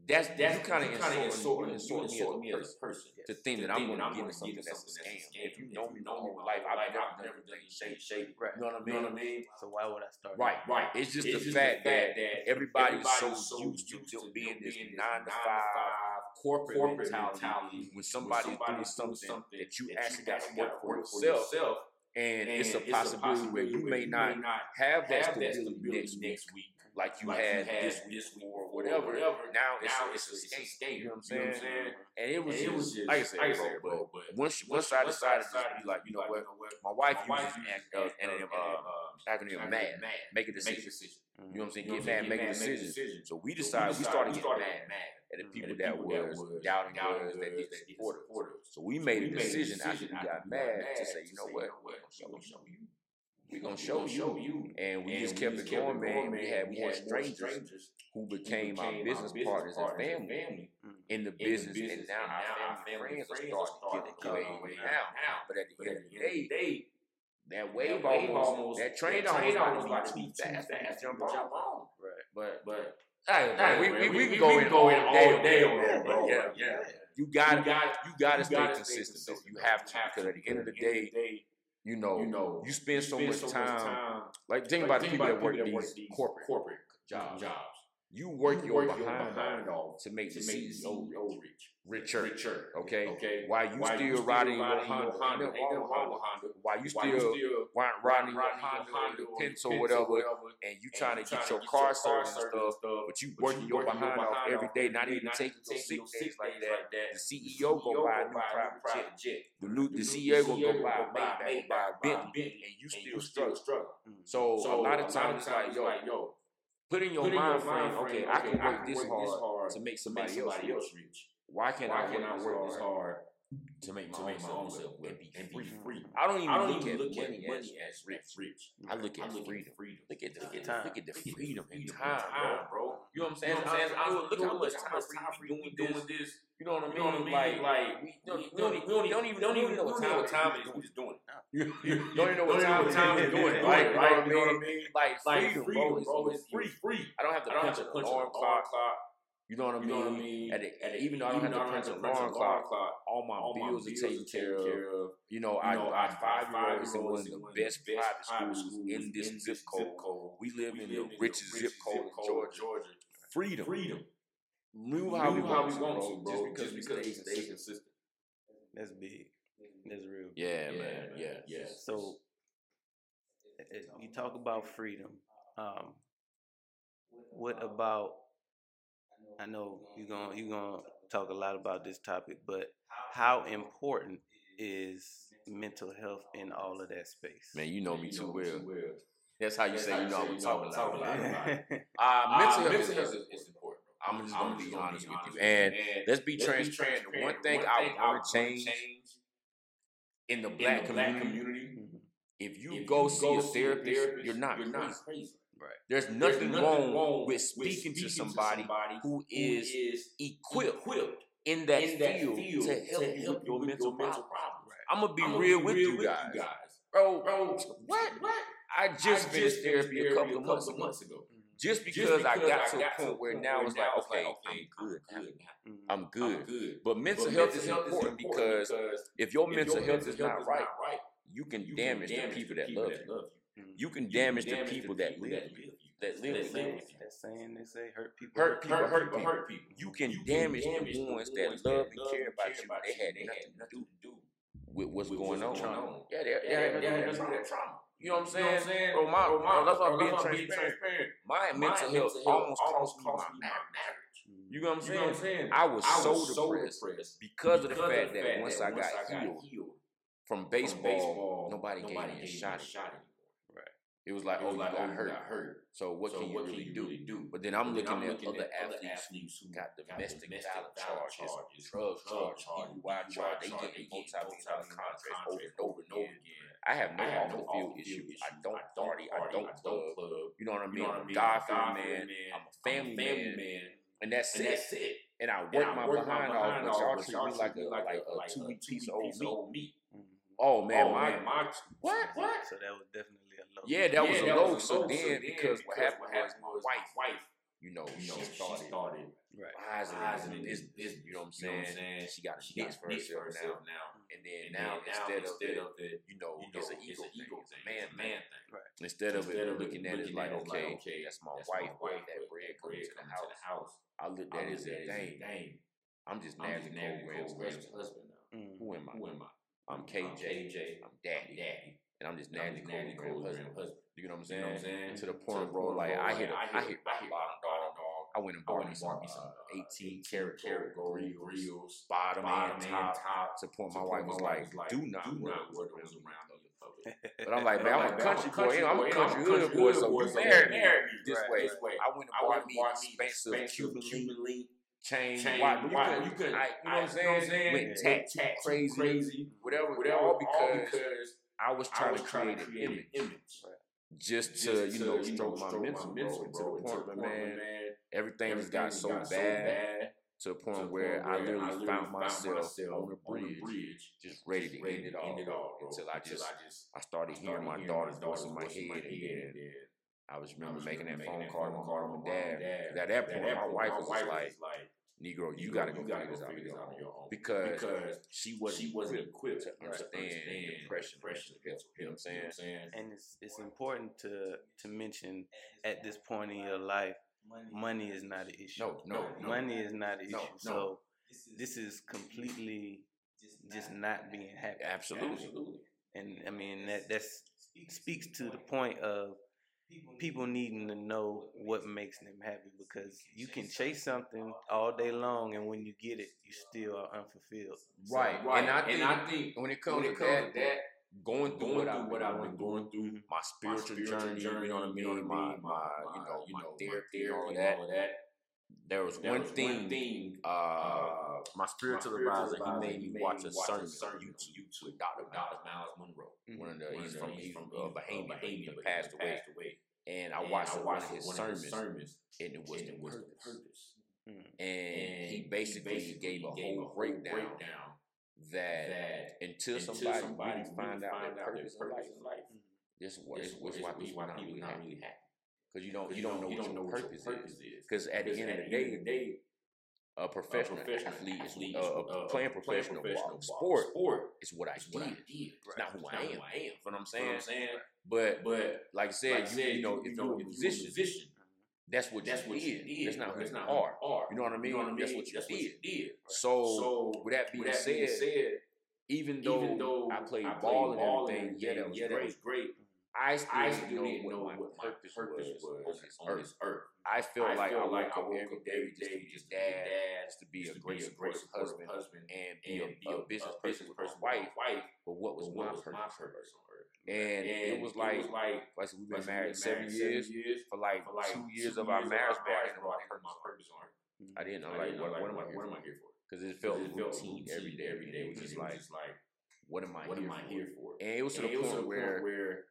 that's that's kind of insulting, insulting, insulting, insulting me as a person. Yes. To think that I'm going to give something that's a scam. If you know me my whole life, I've never done shape, shady. You know what I mean? So why would I start? Right, right. It's just the fact that everybody's so used to being this nine to five corporate, corporate mentality, mentality when somebody's somebody doing something, something that you that actually got to work for yourself. yourself and, and it's, a, it's possibility a possibility where you may, you not, may not have, that stability, stability next week like you, like had, you had this this week or whatever. whatever. Now, it's, now a, it's, it's, a, it's, a. You know what I'm saying? What I'm saying? And it was, and it was just, like I said, bro, bro, bro, but once, once, once I decided to be like, you know what, my wife uses an acronym, uh, uh acronym MAD, make a decision. You know what I'm saying? Get mad, make a decision. So we decided, we started getting mad and the people that was doubting us that did that quarter. So we made a decision after we got mad to say, you know what, I'm showing you we gonna show, show you. And we and just kept just it going, man. We had we more had strangers, strangers who became, became our business partners, and family, family mm-hmm. in the business. And, and now, our family, friends, friends are starting to get it Now. But at the end of the day, day that wave, that almost, almost, that train, that train almost, almost like too fast, fast, jump on. Jump on. Right. But but. Hey, we, we, we, can go in all day, day on that, bro. Yeah, yeah. You got you got to stay consistent. You have to because at the end of the day, you know, you know, you spend, you spend so, much, so time, much time. Like think like, about the people, that, work, these, corporate, corporate jobs. jobs. You work, you your, behind, behind off to make to the CEO, CEO rich. Richer. Richer. Okay. Okay. While you still, riding, your Honda, Why. While you still, riding, your Honda, Honda or pencil, or whatever, and you trying to get your car service and stuff, but you working your behind off every day, not even taking no sick days like that. The CEO gonna buy a new private jet. The new the CEO gonna go buy a Maybach, buy a Bentley, and you still struggle. Mm-hmm. So a lot of times it's like, yo, yo put in your mind frame, okay, I can work this hard to make somebody else rich. Why can't I work this hard to make my, to own, make own self and be, and free. be free. I don't even I don't look, even at, look money at money as, as rich. rich. I look at I look freedom. Freedom. Look at the look at time. Look at the freedom, freedom and time, time, bro. bro. You know what I'm saying? You know I'm saying? I, look how much time we doing, doing this. this. You know what I mean? You know what I mean? Like, like we don't, even don't even know what time, what time is. We just doing it. You don't even know what time time is doing it. Like, like, you know what I mean? Like, like freedom, bro. It's free, free. I don't have to punch a clock. You know what I mean? And know what I mean? At at even though I don't have to print a alarm clock, clock, all my all bills, my bills are taken care of. Care of. You know, you know five year is one of the best, best private schools, schools in this in zip, code. zip code. We live we in, live the, in richest the richest zip code in Georgia. Georgia. Freedom. Freedom. Move how we want to, bro. Just because we stay consistent. That's big. That's real. Yeah, yeah man. Yeah, yeah. So, eh, eh, you talk about freedom. Um, what um, about I know you're going you're going to talk a lot about this topic, but how important is mental health in all of that space? Man, you know me too well. That's how you say you know what we talking about. Uh, uh, mental health is, is, important. I'm just gonna be, gonna honest, honest with you, and, and let's be let's transparent. Be transparent. One thing I would change in the black in the community, black community if you if go you see go a therapist, therapist, you're not you're not crazy. Right. There's nothing, There's nothing wrong, wrong, with speaking, with speaking to, somebody to, somebody who is, who is equipped, equipped, in that, in that field, field, to help, to help your, mental, your mental problems. Right. I'm gonna be I'm real, with, real you with, you guys. Bro, bro, what? What? I just, I just finished therapy, therapy a couple, of couple months, ago. months ago. Mm-hmm. Just because, just because, I got, I to, a point where now it's like, okay, I'm, good, I'm, good, mm-hmm. I'm good, But mental health, is important, because, if your mental health, is not right, you, can, damage, the people, that, love you. Mm-hmm. you can damage, the people, that live. That live with you. That saying they say hurt people, hurt people, hurt people, hurt people. You can damage the ones that love and care about you. They had they had nothing to do with what's going on. Yeah, they're they're trauma. You know what I'm saying? You know what I'm saying? Bro, my, oh, bro, my, that's why oh, I'm being transparent. transparent. My, my mental health almost, almost cost me my marriage. You know what I'm saying? You know what I'm saying? I was, I was so, so depressed, depressed because of the fact that, that once I got healed from baseball, from baseball nobody, nobody gave me a shot at it. It was like, it oh, was oh, like, you got, oh, hurt. got hurt. So what so can you, really, can you do? really, do? But then I'm but looking, then I'm at, looking other at athletes, athletes who got domestic, domestic violence charges, charges drug charges, DUI charges. They get multi-million contracts over and over and over again. I have no off the field issues. I don't party. I don't club. You know what I mean? I'm a God-fearing man. I'm a family man. And that's it. And I work my behind off, but y'all treat me like a like a two week piece of old meat. Mm-hmm. Oh man, my what what? So that was definitely love. Yeah, that yeah, was that a low. So, so, then, because, because what happened, what happened was my wife, wife, you know, you know, she started, started right. Eyes and this, this, you know what I'm saying? You know what I'm saying? She got a she niche for herself, herself now. now. And then and now, then instead, now, of instead of the, you know, you know it's an ego, it's an ego thing, thing, man, man thing. Right. Instead, of it, of looking at it like, okay, that's my wife, that bread comes to the house. I look at it as a thing. I'm just Navi Cole Graham's husband. Mm. Who am I? Who am I? I'm KJ. I'm Daddy. Daddy and I'm just nanny nanny cool husband, husband. You know what I'm saying? You know what I'm saying? To the point, bro, like, like I hit, I hit, I hit bottom dog, dog. I went and bought me some uh, 18 karat karat gold reels, bottom, bottom and top, top. To point, my wife was like, "Do not wear those around the other but I'm like, man, I'm, like, a country boy. boy. You know, I'm a country good. boy, so you married me this way. This way. I went and bought me expensive Cuban link chain, chain why, you, could, you could, you know what I'm saying? Went tat, tat, crazy, crazy, whatever, whatever, all because I was trying, I was to, create to, create an image, image. Right. Just, just, to, you know, stroke my mental, mental bro, to the point, man, man, everything, everything got, so, got bad, so bad to the point, to where, where, I literally, I literally found, myself, myself on the bridge, bridge, just ready to ready end it all, end it all bro, until I just, I just I started, hearing my daughter's voice in my head, and I was remember making that phone call to my dad. At that point, my wife was like Negro, you, gotta go, you gotta go figure this out on your own. Because, because she wasn't, she wasn't equipped to understand, understand depression, depression. You know what I'm saying? And it's it's important to to mention at this point in your life, money is not an issue. No, no, no money is not an no, issue. No. So this is completely just not being happy. Absolutely. Absolutely. And I mean that that's speaks to the point of people needing to know what makes them happy. because you can chase something all day long and when you get it you still are unfulfilled. right so, right and I, think, and I think when it comes, when it comes to that, that going through, going what, I've been going through, my, spiritual my, spiritual journey, you know what I mean, my, my, you know, you know, therapy, all, all that. that. There was there one was thing, thing uh, uh, my spiritual my advisor, advisor. He made me watch a sermon on YouTube, YouTube with Dr. Myles, Myles Munroe. Mm-hmm. One of the, he's from, he's from uh, Bahamian, Bahamian, but passed away. And I watched, one of his sermons, and it was the purpose. Mm. And he basically gave a whole breakdown that, that until, somebody, somebody really find out their purpose, purpose in life, life mm-hmm. this what this, this, this why people not really happy. Because you don't you don't know what your purpose, is. Because at the end of the day a professional, a professional athlete, athlete uh, playing professional, professional sport, sport is what I did. What I did. It's not who, I, am. I am. What I'm saying. But but like I said, like you, said you, know, if you're in position, that's what that's you what did. You did. That's not that's not are. You know what I mean? What I? That's what you that's did. What you. So, so with that being said, said even, though I played, ball, and everything, yeah. That was great. I still, I still didn't know, what, what my purpose, purpose was, was on this earth. I feel I like feel I woke up every day just to be dad, to be just a great gracious husband, husband, and be a, be a, a business, business person, wife, wife. But what was, what my, was purpose? my purpose on earth? And, and it was like, it was like, like we've been like married, seven, years, years for like, for like two years of our marriage. But I didn't know my purpose on earth. I didn't know like what am I what am I here for? Because it felt routine every day, every day. which is like, what am I what am I here for? And it was to the point where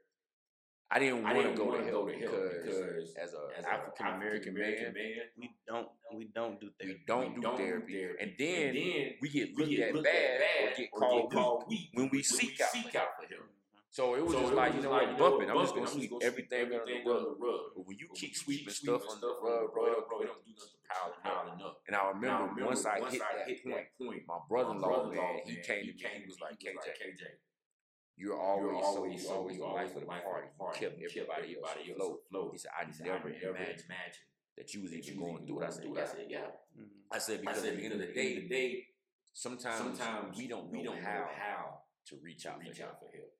I didn't want to go to hell because, because as an African American man, man, we don't we don't do therapy. We don't do not do therapy, and then, and then, we get looked, we get at, bad at bad or get called, or called weak, when we, when seek, we out seek out for help. Mm-hmm. So it was so just it like, you know like, bumping. I'm just gonna sweep everything, everything under the rug. Under rug. But when you when keep sweeping stuff under the rug, bro, it don't, do nothing to piling up. And I remember, once, I hit, that, point, my brother-in-law, man, he came to me. He was like, KJ you're always, you're always so always, you always life, of the party. You kept, you kept everybody, everybody else afloat. afloat. He said, I just never, never imagine, imagine that you was even going through what I said. I said, yeah. Mm-hmm. I said because I said, at the end of the day, the day sometimes, sometimes we don't know, we don't how, know how to reach out, to reach for, out help. for help.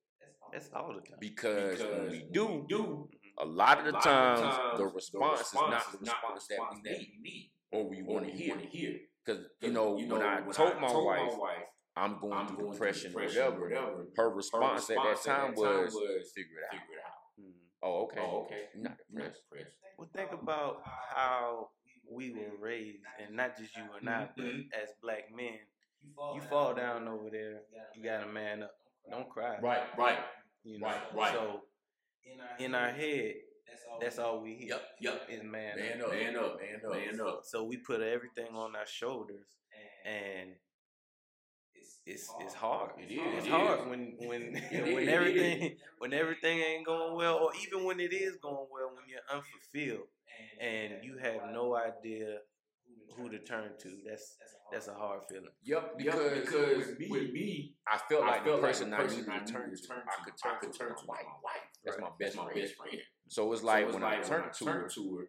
That's all the time. Because, because we do, do mm-hmm. a lot of the times, the, response is not the response, that, we need, or we want to hear. Because you know, you know, when, I, told, my, wife, I'm going I'm through going depression, through depression whatever. whatever. Her response, Her response at, that time, at that time was, was figure it out. Figure it out. Mm-hmm. Oh, okay. Oh, okay. You're not depressed. Well, think about how we were raised, and not just you and I, mm-hmm. but as black men, you fall, you fall down, down over there, you got to man up. Don't cry. Right, right. You know? Right, right. So in our, in our head, that's all, that's all we hear. Yep, yep. Is man, man up, man up, man up, man up. So we put everything on our shoulders, and it's it's hard. it's hard. It is. It's it hard is. when when when everything when everything ain't going well, or even when it is going well, when you're unfulfilled and you have no idea who to turn to. That's that's a hard feeling. Yep, because, yep, because with, me, with me, I felt like I felt the person, like the person I, needed to turn to, to, I could turn, I could turn to, to my wife. That's my best, my best friend. So So it's like so it when, like I, when I turned to her,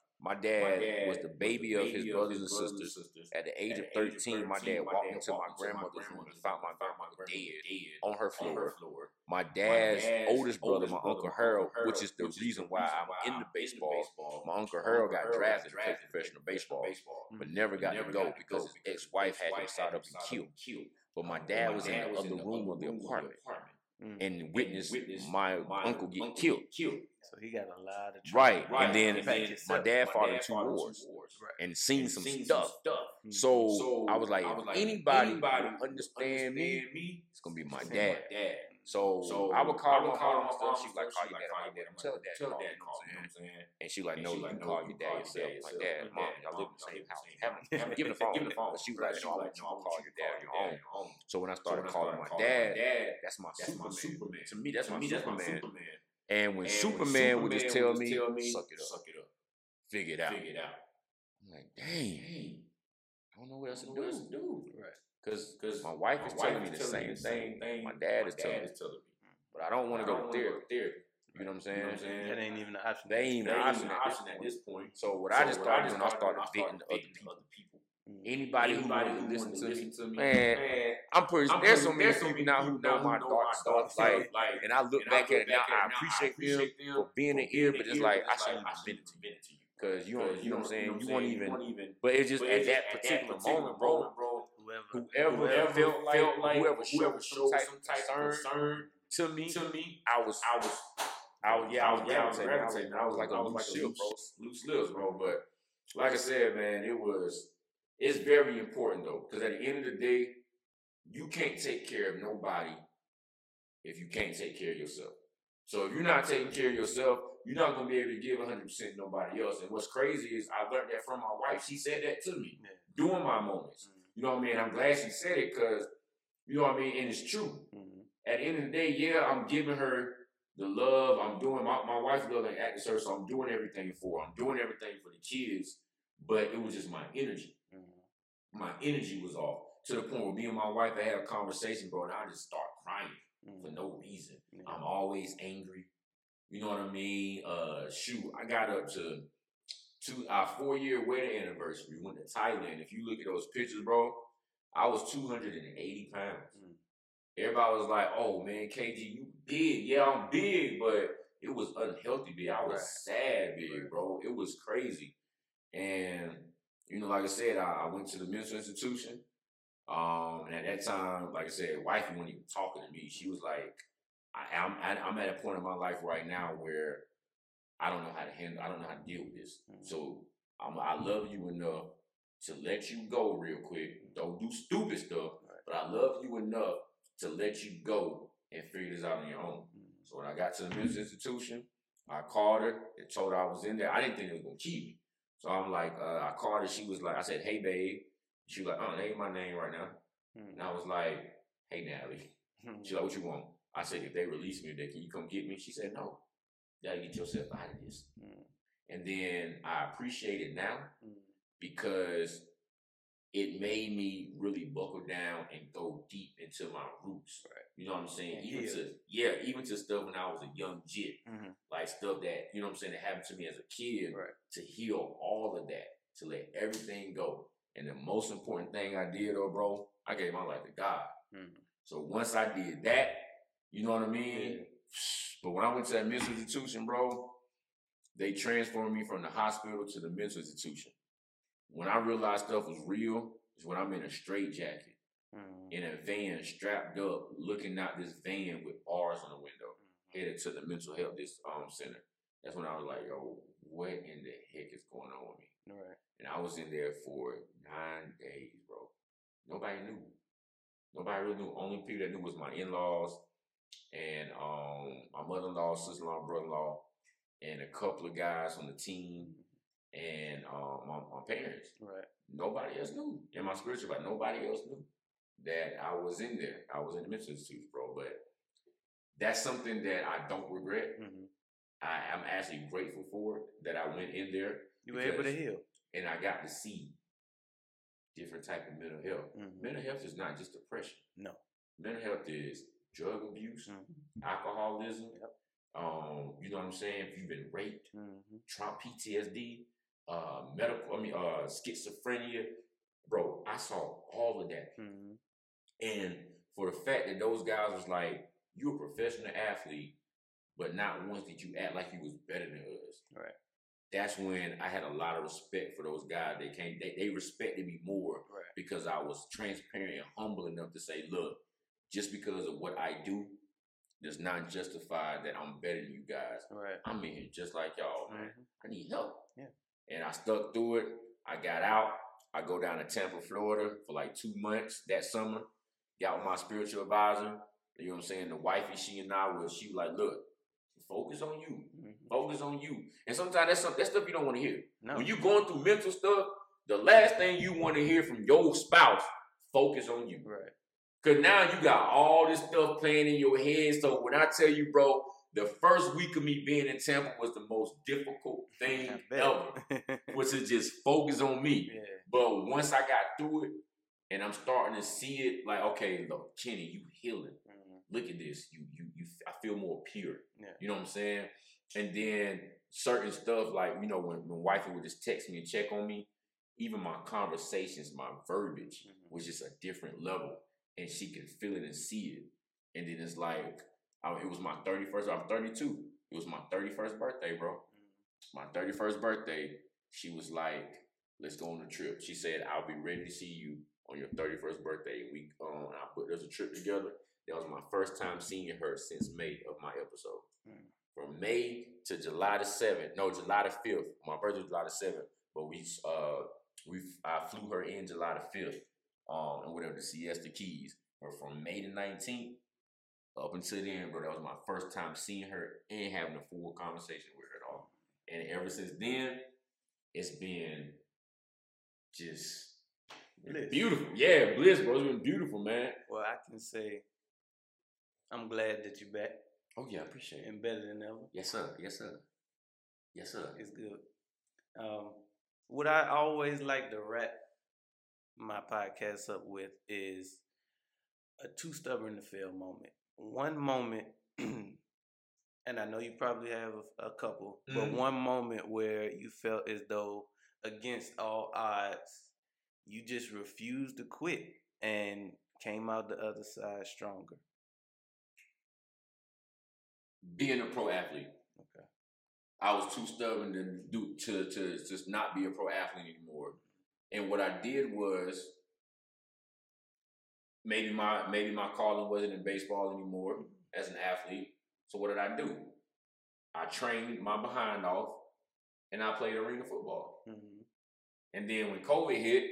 My dad, my dad, was the baby, was the baby of his brothers, of his brothers and, sisters. sisters. At the age, At of, 13, 13, my dad my walked into my grandmother's room and found my grandmother dead, dead on her floor. On her floor. My, dad's my dad's oldest brother, my brother, Uncle Harold, which is the which reason, why I'm in the baseball. baseball. My Uncle Harold got drafted to play professional baseball, baseball but never got never to go got because his ex-wife had him shot up and killed. But my dad was in the other room of the apartment and witnessed my uncle get killed. So he got a lot of right. right. And then, and then my dad fought in two wars, wars. Right. and seen and some seen stuff. Some stuff. Mm-hmm. So, so, I was like, I was like anybody, anybody understand, understand me, me, it's gonna be my dad. My dad. So, so, I would call I would my call. My mom she was like, call your dad. I'm tell dad, tell dad, call saying? And she was like, no, you call your dad yourself. My dad, mom, y'all live in the same house. Give him the phone. Give the phone. She was like, no, I'll call your dad on your own. So when I started calling my dad, that's my Superman. To me, that's my Superman. And when, and Superman, Superman, would just tell, would just me, tell me, suck it up, suck it up. Figure, it out. figure it out. I'm like, dang, dang. I don't know what else, to, do. else to do. Right. Cause, Cause my wife my is telling me the same, thing. thing. My dad, my is, dad telling is telling me. Mm. But I don't want to go there. You know what I'm saying? I'm saying? That ain't even an option. They ain't, even an, option, at, this point. So what I just started doing, I started, beating the other people. Mm. Anybody, who Anybody wanted to listen to, listen me, to me, man, man, I'm pretty. I'm there's pretty- so many there's so people now who know my know dark my stuff. dark stuff, Like, like, and I look and I back look at it now. I it now, I appreciate them them for being an ear, but it's like I shouldn't like, even I been to you shouldn't have been it to you. because you don't. You know what I'm saying? You won't even. even. But it's just But at it's that at particular that particular moment, bro. moment, bro. Whoever, Whoever, Whoever felt like, felt like, whoever showed whoever some showed type, some of type of concern concern to me, to me, I was, I was, I was, yeah, I was yeah, I was gravitating. I was, gravitating. I was like a I was loose ship, bro. loose lips, bro. But like I said, man, it was. It's very important though, because at the end of the day, you can't take care of nobody if you can't take care of yourself. So if you're not taking care of yourself, you're not gonna be able to give 100 percent to nobody else. And what's crazy is I learned that from my wife. She said that to me Yeah. during my moments. You know what I mean? I'm glad she said it because you know what I mean, and it's true. Mhm. At the end of the day, yeah, I'm giving her the love. I'm doing my, my wife love and acting her, so I'm doing everything for her. I'm doing everything for the kids, but it was just my energy. My energy was off to the point where me and my wife I had a conversation, bro, and I just start crying for Mhm. no reason. Yeah. I'm always angry. You know what I mean? Uh, shoot, I got up to two our four year wedding anniversary. We went to Thailand. If you look at those pictures, bro, I was 280 pounds. Mm. Everybody was like, "Oh man, KG, you big? Yeah, I'm big, but it was unhealthy big. I was Right. sad big, Right. bro. It was crazy." And you know, like I said, I, I went to the mental institution. Um, and at that time, like I said, wifey wasn't even talking to me. She was like, I, I'm I- I'm at a point in my life right now where I don't know how to handle. I don't know how to deal with this. Mhm. So I'm, I love you enough to let you go real quick. Don't do stupid stuff, but I love you enough to let you go and figure this out on your own. Mhm. So when I got to the men's institution, I called her and told her I was in there. I didn't think they was gonna keep me. So I'm like, uh, I called her. She was like, I said, "Hey, babe." She was like, "Oh, that ain't my name right now." Mhm. And I was like, "Hey, Natalie." Mhm. She's like, "What you want?" I said, "If they release me today, can you come get me?" She said, "No, you gotta get yourself out of this." Mhm. And then I appreciate it now Mhm. because it made me really buckle down and go deep into my roots. Right. You know what I'm saying? And even heal. to yeah, even to stuff when I was a young jit, Mhm. like stuff that you know what I'm saying that happened to me as a kid. Right. To heal all of that, to let everything go. And the most important thing I did, though, bro, I gave my life to God. Mhm. So once I did that, you know what I mean. Yeah. But when I went to that mental institution, bro, they transformed me from the hospital to the mental institution. When I realized stuff was real, is when I'm in a straight jacket, Mhm. in a van, strapped up, looking out this van with bars on the window, headed to the mental health this um center. That's when I was like, yo, what in the heck is going on with me? Right. And I was in there for nine days, bro. Nobody knew. Nobody really knew. Only people that knew was my in-laws and um my mother-in-law, sister-in-law, brother-in-law, and a couple of guys on the team and um my, my parents. Right. Nobody else knew. In my spiritual life, nobody else knew that I was in there. I was in the mental institute, bro. But that's something that I don't regret. Mhm. I am actually grateful for it that I went in there You were able to heal. and I got to see different type of mental health. Mhm. Mental health is not just depression. No. Mental health is drug abuse, Mhm. alcoholism. Yep. Um, you know what I'm saying? If you've been raped, Mhm. trauma, PTSD, uh, medical, I mean, uh, schizophrenia, bro. I saw all of that, Mhm. and for the fact that those guys was like, "You're a professional athlete, but not once did you act like you was better than us." Right. That's when I had a lot of respect for those guys. They came, they, they respected me more Right. because I was transparent and humble enough to say, look, just because of what I do does not justify that I'm better than you guys. Right. I'm in here just like y'all, man. Mhm. I need help. Yeah. And I stuck through it. I got out. I go down to Tampa, Florida for like two months that summer. Got with my spiritual advisor. You know what I'm saying? The wifey, she and I was, she was like, look, focus on you. Mhm. Focus on you. And sometimes that's some, that stuff you don't want to hear. No. When you're going through mental stuff, the last thing you want to hear from your spouse, focus on you. Right. Cause now you got all this stuff playing in your head. So when I tell you, bro, the first week of me being in Tampa was the most difficult thing ever. Was to just focus on me. yeah. But once I got through it and I'm starting to see it, like, okay, look, Kenny, you healing. Mhm. Look at this. You you you I feel more pure. Yeah. You know what I'm saying? And then certain stuff like, you know, when, when wifey would just text me and check on me, even my conversations, my verbiage Mhm. was just a different level, and she could feel it and see it. And then it's like, I, it was my thirty first. I'm thirty two. It was my thirty first birthday, bro. My thirty first birthday. She was like, "Let's go on a trip." She said, "I'll be ready to see you on your thirty first birthday." We um, I put us a trip together. That was my first time seeing her since May of my episode. Mm. From May to July the seventh, no, July the fifth. My birthday was July the seventh, but we uh we I flew her in July the fifth, um, and whatever the Siesta Keys. But from May the nineteenth up until then, bro, that was my first time seeing her and having a full conversation with her at all. And ever since then, it's been just Bliss. beautiful. Yeah, bliss, bro. It's been beautiful, man. Well, I can say I'm glad that you're back Oh yeah, I appreciate it. and better than ever. Yes, sir. Yes, sir. Yes, sir. It's good. Um, what I always like to wrap my podcast up with is a too stubborn to fail moment. One moment, and I know you probably have a, a couple, but Mhm. one moment where you felt as though, against all odds, you just refused to quit and came out the other side stronger. Being a pro athlete. Okay. I was too stubborn to do to to just not be a pro athlete anymore. And what I did was maybe my maybe my calling wasn't in baseball anymore as an athlete. So what did I do? I trained my behind off and I played arena football. Mhm. And then when COVID hit,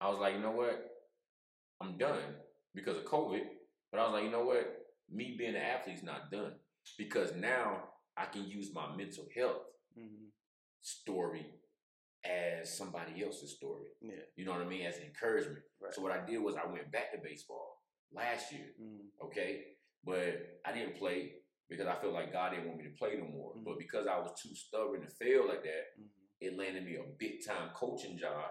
I was like, you know what? I'm done because of COVID. But I was like, you know what? Me being an athlete's not done because now I can use my mental health Mhm. story as somebody else's story. Yeah. You know what I mean? As an encouragement. Right. So what I did was I went back to baseball last year. Mhm. Okay. But I didn't play because I felt like God didn't want me to play no more. Mhm. But because I was too stubborn to fail like that, Mhm. it landed me a big time coaching job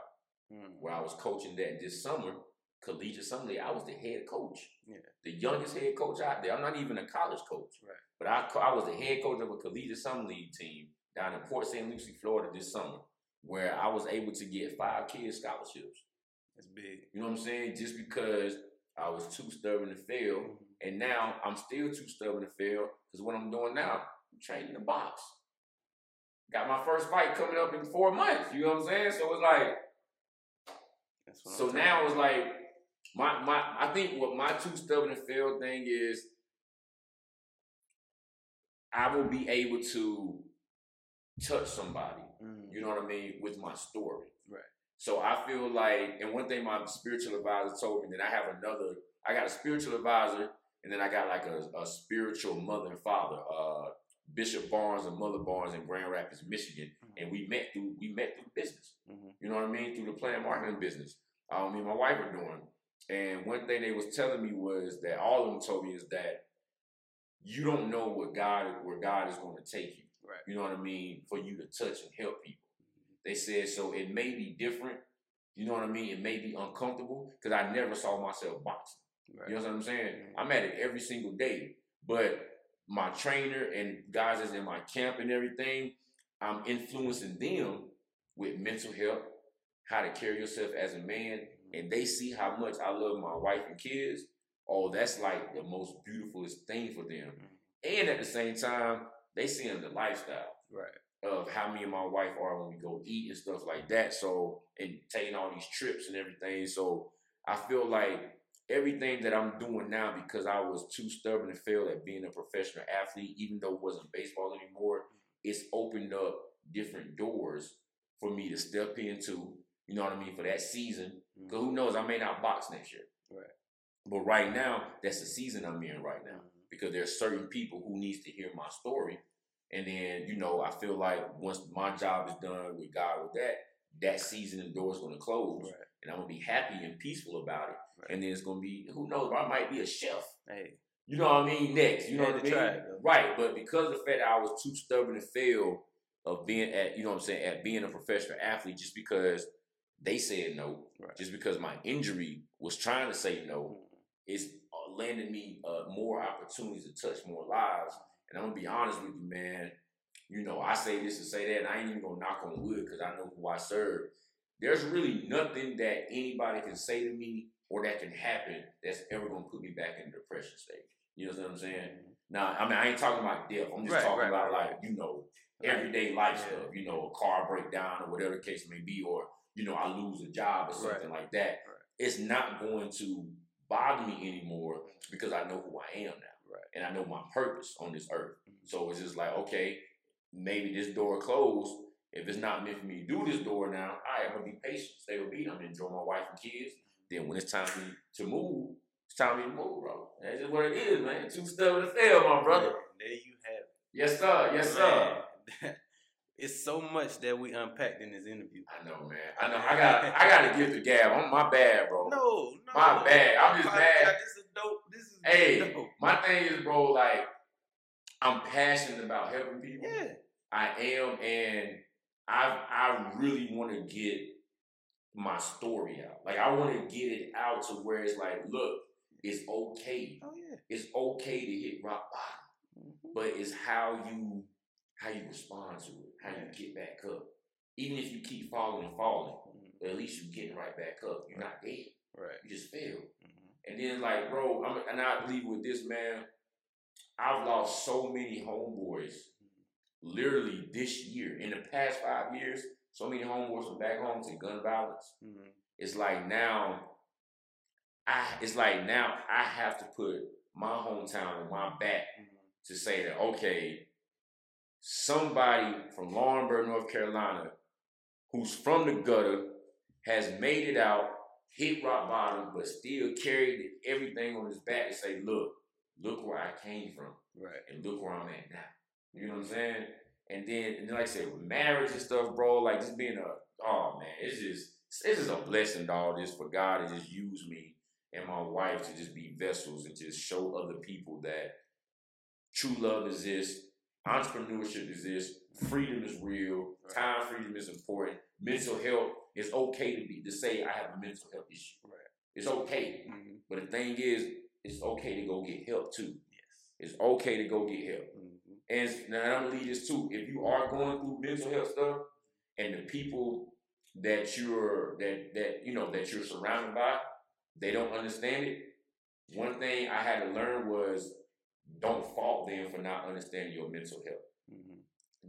Mhm. where I was coaching that this summer, collegiate summer league. I was the head coach, Yeah. the youngest head coach out there. I'm not even a college coach, Right. but I I was the head coach of a collegiate summer league team down in Port St. Lucie, Florida this summer, where I was able to get five kids scholarships. That's big. You know what I'm saying? Just because I was too stubborn to fail, Mhm. and now I'm still too stubborn to fail because what I'm doing now, I'm training the box. Got my first fight coming up in four months. You know what I'm saying? So it's like. That's what I'm So now it's like my my I think what my too stubborn to fail thing is I will be able to touch somebody, Mhm. you know what I mean, with my story. Right. So I feel like, and one thing my spiritual advisor told me that I have another, I got a spiritual advisor, and then I got like a, a spiritual mother and father, uh, Bishop Barnes and Mother Barnes in Grand Rapids, Michigan, and we met through we met through business. Mhm. You know what I mean? Through the planned marketing business. Um, me and my wife are doing. And one thing they was telling me was that all of them told me is that you don't know what God where God is going to take you. Right. You know what I mean? For you to touch and help people. Mm-hmm. They said so it may be different. You know what I mean? It may be uncomfortable because I never saw myself boxing. Right. You know what I'm saying? Mhm. I'm at it every single day. But my trainer and guys that's in my camp and everything, I'm influencing them with mental health, how to carry yourself as a man, mm-hmm. and they see how much I love my wife and kids. Oh, that's like the most beautifulest thing for them. Mm-hmm. And at the same time, they see the lifestyle Right. of how me and my wife are when we go eat and stuff like that. So, and taking all these trips and everything. So, I feel like everything that I'm doing now because I was too stubborn to fail at being a professional athlete, even though it wasn't baseball anymore, it's opened up different doors for me to step into. You know what I mean? For that season. Because who knows? I may not box next year. Right. But right now, that's the season I'm in right now Mhm. because there's certain people who needs to hear my story. And then, you know, I feel like once my job is done with God with that, that season the door's gonna close. Right. And I'm gonna be happy and peaceful about it. Right. And then it's gonna be, who knows, I might be a chef. Hey. You know what I mean? Next. You know what I mean? try right. But because of the fact that I was too stubborn to fail of being at, you know what I'm saying, at being a professional athlete just because they said no, Right. just because my injury was trying to say no, Mhm. it's landed me uh, more opportunities to touch more lives. And I'm gonna be honest with you, man. You know, I say this and say that, and I ain't even gonna knock on wood because I know who I serve. there's really nothing that anybody can say to me or that can happen that's ever gonna put me back in the depression stage. You know what I'm saying? Mm-hmm. Now, I mean, I ain't talking about death. I'm just Right, talking right, about right, like you know everyday life Yeah. stuff. You know, a car breakdown or whatever the case may be, or you know, I lose a job or something like that. It's not going to bother me anymore mm-hmm. because I know who I am now, Right. and I know my purpose on this earth. Mhm. So it's just like, okay, maybe this door closed. If it's not meant for me to do this door now, all right, I'm gonna be patient, stay with me. I'm gonna enjoy my wife and kids. Then when it's time for me to move, it's time for me to move, bro. That's just what it is, man. Too stubborn to fail, my brother. There you have it. Yes, sir. Yes, sir. Man, it's so much that we unpacked in this interview. I know, man. I know. I got. I got to give the gab. I'm my bad, bro. No, no. My bad. I'm just. God, This is dope. This is Hey, dope. my thing is, bro. Like, I'm passionate about helping people. Yeah. I am, and I I really want to get my story out. Like, I want to get it out to where it's like, look, it's okay. Oh yeah. It's okay to hit rock bottom, Mhm. but it's how you how you respond to it, how you get back up. Even if you keep falling and falling, Mhm. at least you're getting right back up. You're not dead. Right. You just failed. Mhm. And then like, bro, I'm and I leave with this man. I've lost so many homeboys literally this year. In the past five years, so many homeboys from back home to gun violence. Mhm. It's like now I it's like now I have to put my hometown on my back Mhm. to say that okay, somebody from Laurinburg, North Carolina, who's from the gutter, has made it out, hit rock bottom, but still carried everything on his back to say, look, look where I came from Right. and look where I'm at now. You know what I'm saying? And then, and then like I said, with marriage and stuff, bro, like just being a, oh man, it's just, it's just a blessing, dog, just for God to just use me and my wife to just be vessels and just show other people that true love exists, entrepreneurship exists, freedom is real, time freedom is important, mental health is okay to be to say I have a mental health issue. Right. It's okay. Mhm. But the thing is, it's okay to go get help too. Yes. It's okay to go get help. Mhm. And now I'm gonna leave this too. If you are going through mental health stuff, and the people that you're that that you know that you're surrounded by, they don't understand it. One thing I had to learn was don't fault them for not understanding your mental health. Mhm.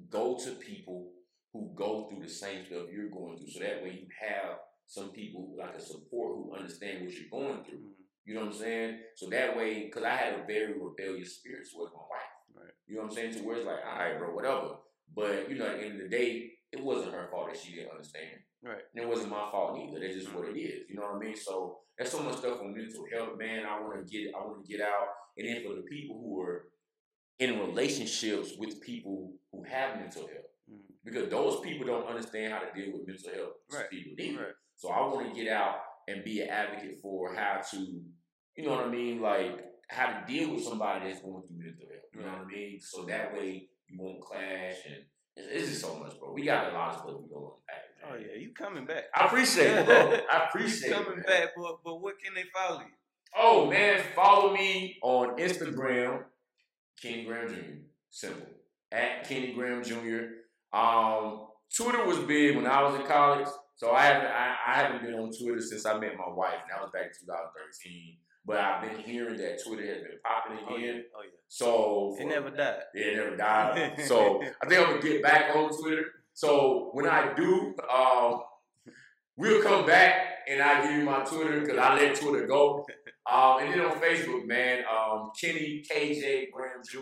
Go to people who go through the same stuff you're going through, so that way you have some people like a support who understand what you're going through. Mhm. You know what I'm saying? So that way, because I had a very rebellious spirit towards my wife. Right. You know what I'm saying? To where it's like, all right, bro, whatever. But you know, at the end of the day, it wasn't her fault that she didn't understand. Right. And it wasn't my fault either. That's just what it is. You know what I mean? So that's so much stuff on mental health, man. I want to get, I want to get out. And then for the people who are in relationships with people who have mental health. Because those people don't understand how to deal with mental health Right. people either. Right. So I want to get out and be an advocate for how to, you know what I mean, like how to deal with somebody that's going through mental health. You know what I mean? So that way you won't clash, and it's, it's just so much, bro. We got a lot of stuff we going back. Oh yeah, you coming back. I appreciate it, bro. I appreciate it. coming man. back, but but what can they follow you? Oh man, follow me on Instagram, Kenny Graham Jr. Simple at Kenny Graham Jr. Um, Twitter was big when I was in college, so I haven't I, I haven't been on Twitter since I met my wife. And that was back in 2013. But I've been hearing that Twitter has been popping Oh yeah, again. oh yeah. So It never died. yeah, it never died. so I think I'm gonna get back on Twitter. So when I do, um, we'll come back and I give you my Twitter because I let Twitter go. Um, and then on Facebook, man, um, Kenny KJ Graham Jr.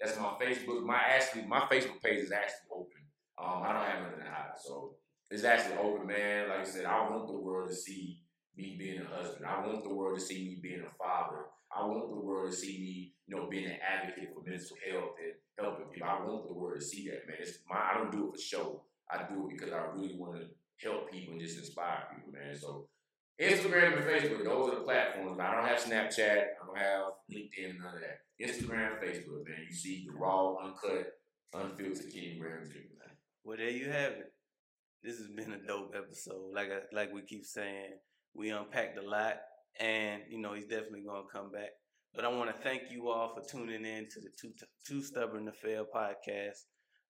That's my Facebook. My actually my Facebook page is actually open. Um, I don't have nothing to hide, so it's actually open, man. Like I said, I want the world to see me being a husband. I want the world to see me being a father. I want the world to see me, you know, being an advocate for mental health and helping people. I want the world to see that, man. It's my, I don't do it for show. I do it because I really want to help people and just inspire people, man. So Instagram and Facebook, those are the platforms. I don't have Snapchat. I don't have LinkedIn, none of that. Instagram, Facebook, man. You see the raw, uncut, unfiltered Kenny Graham. Well, there you have it. This has been a dope episode. Like I, like we keep saying, we unpacked a lot, and you know he's definitely gonna come back. But I want to thank you all for tuning in to the Too, Too Stubborn to Fail podcast.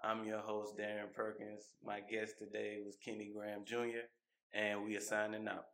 I'm your host Darren Perkins. My guest today was Kenny Graham Jr. and we are signing out.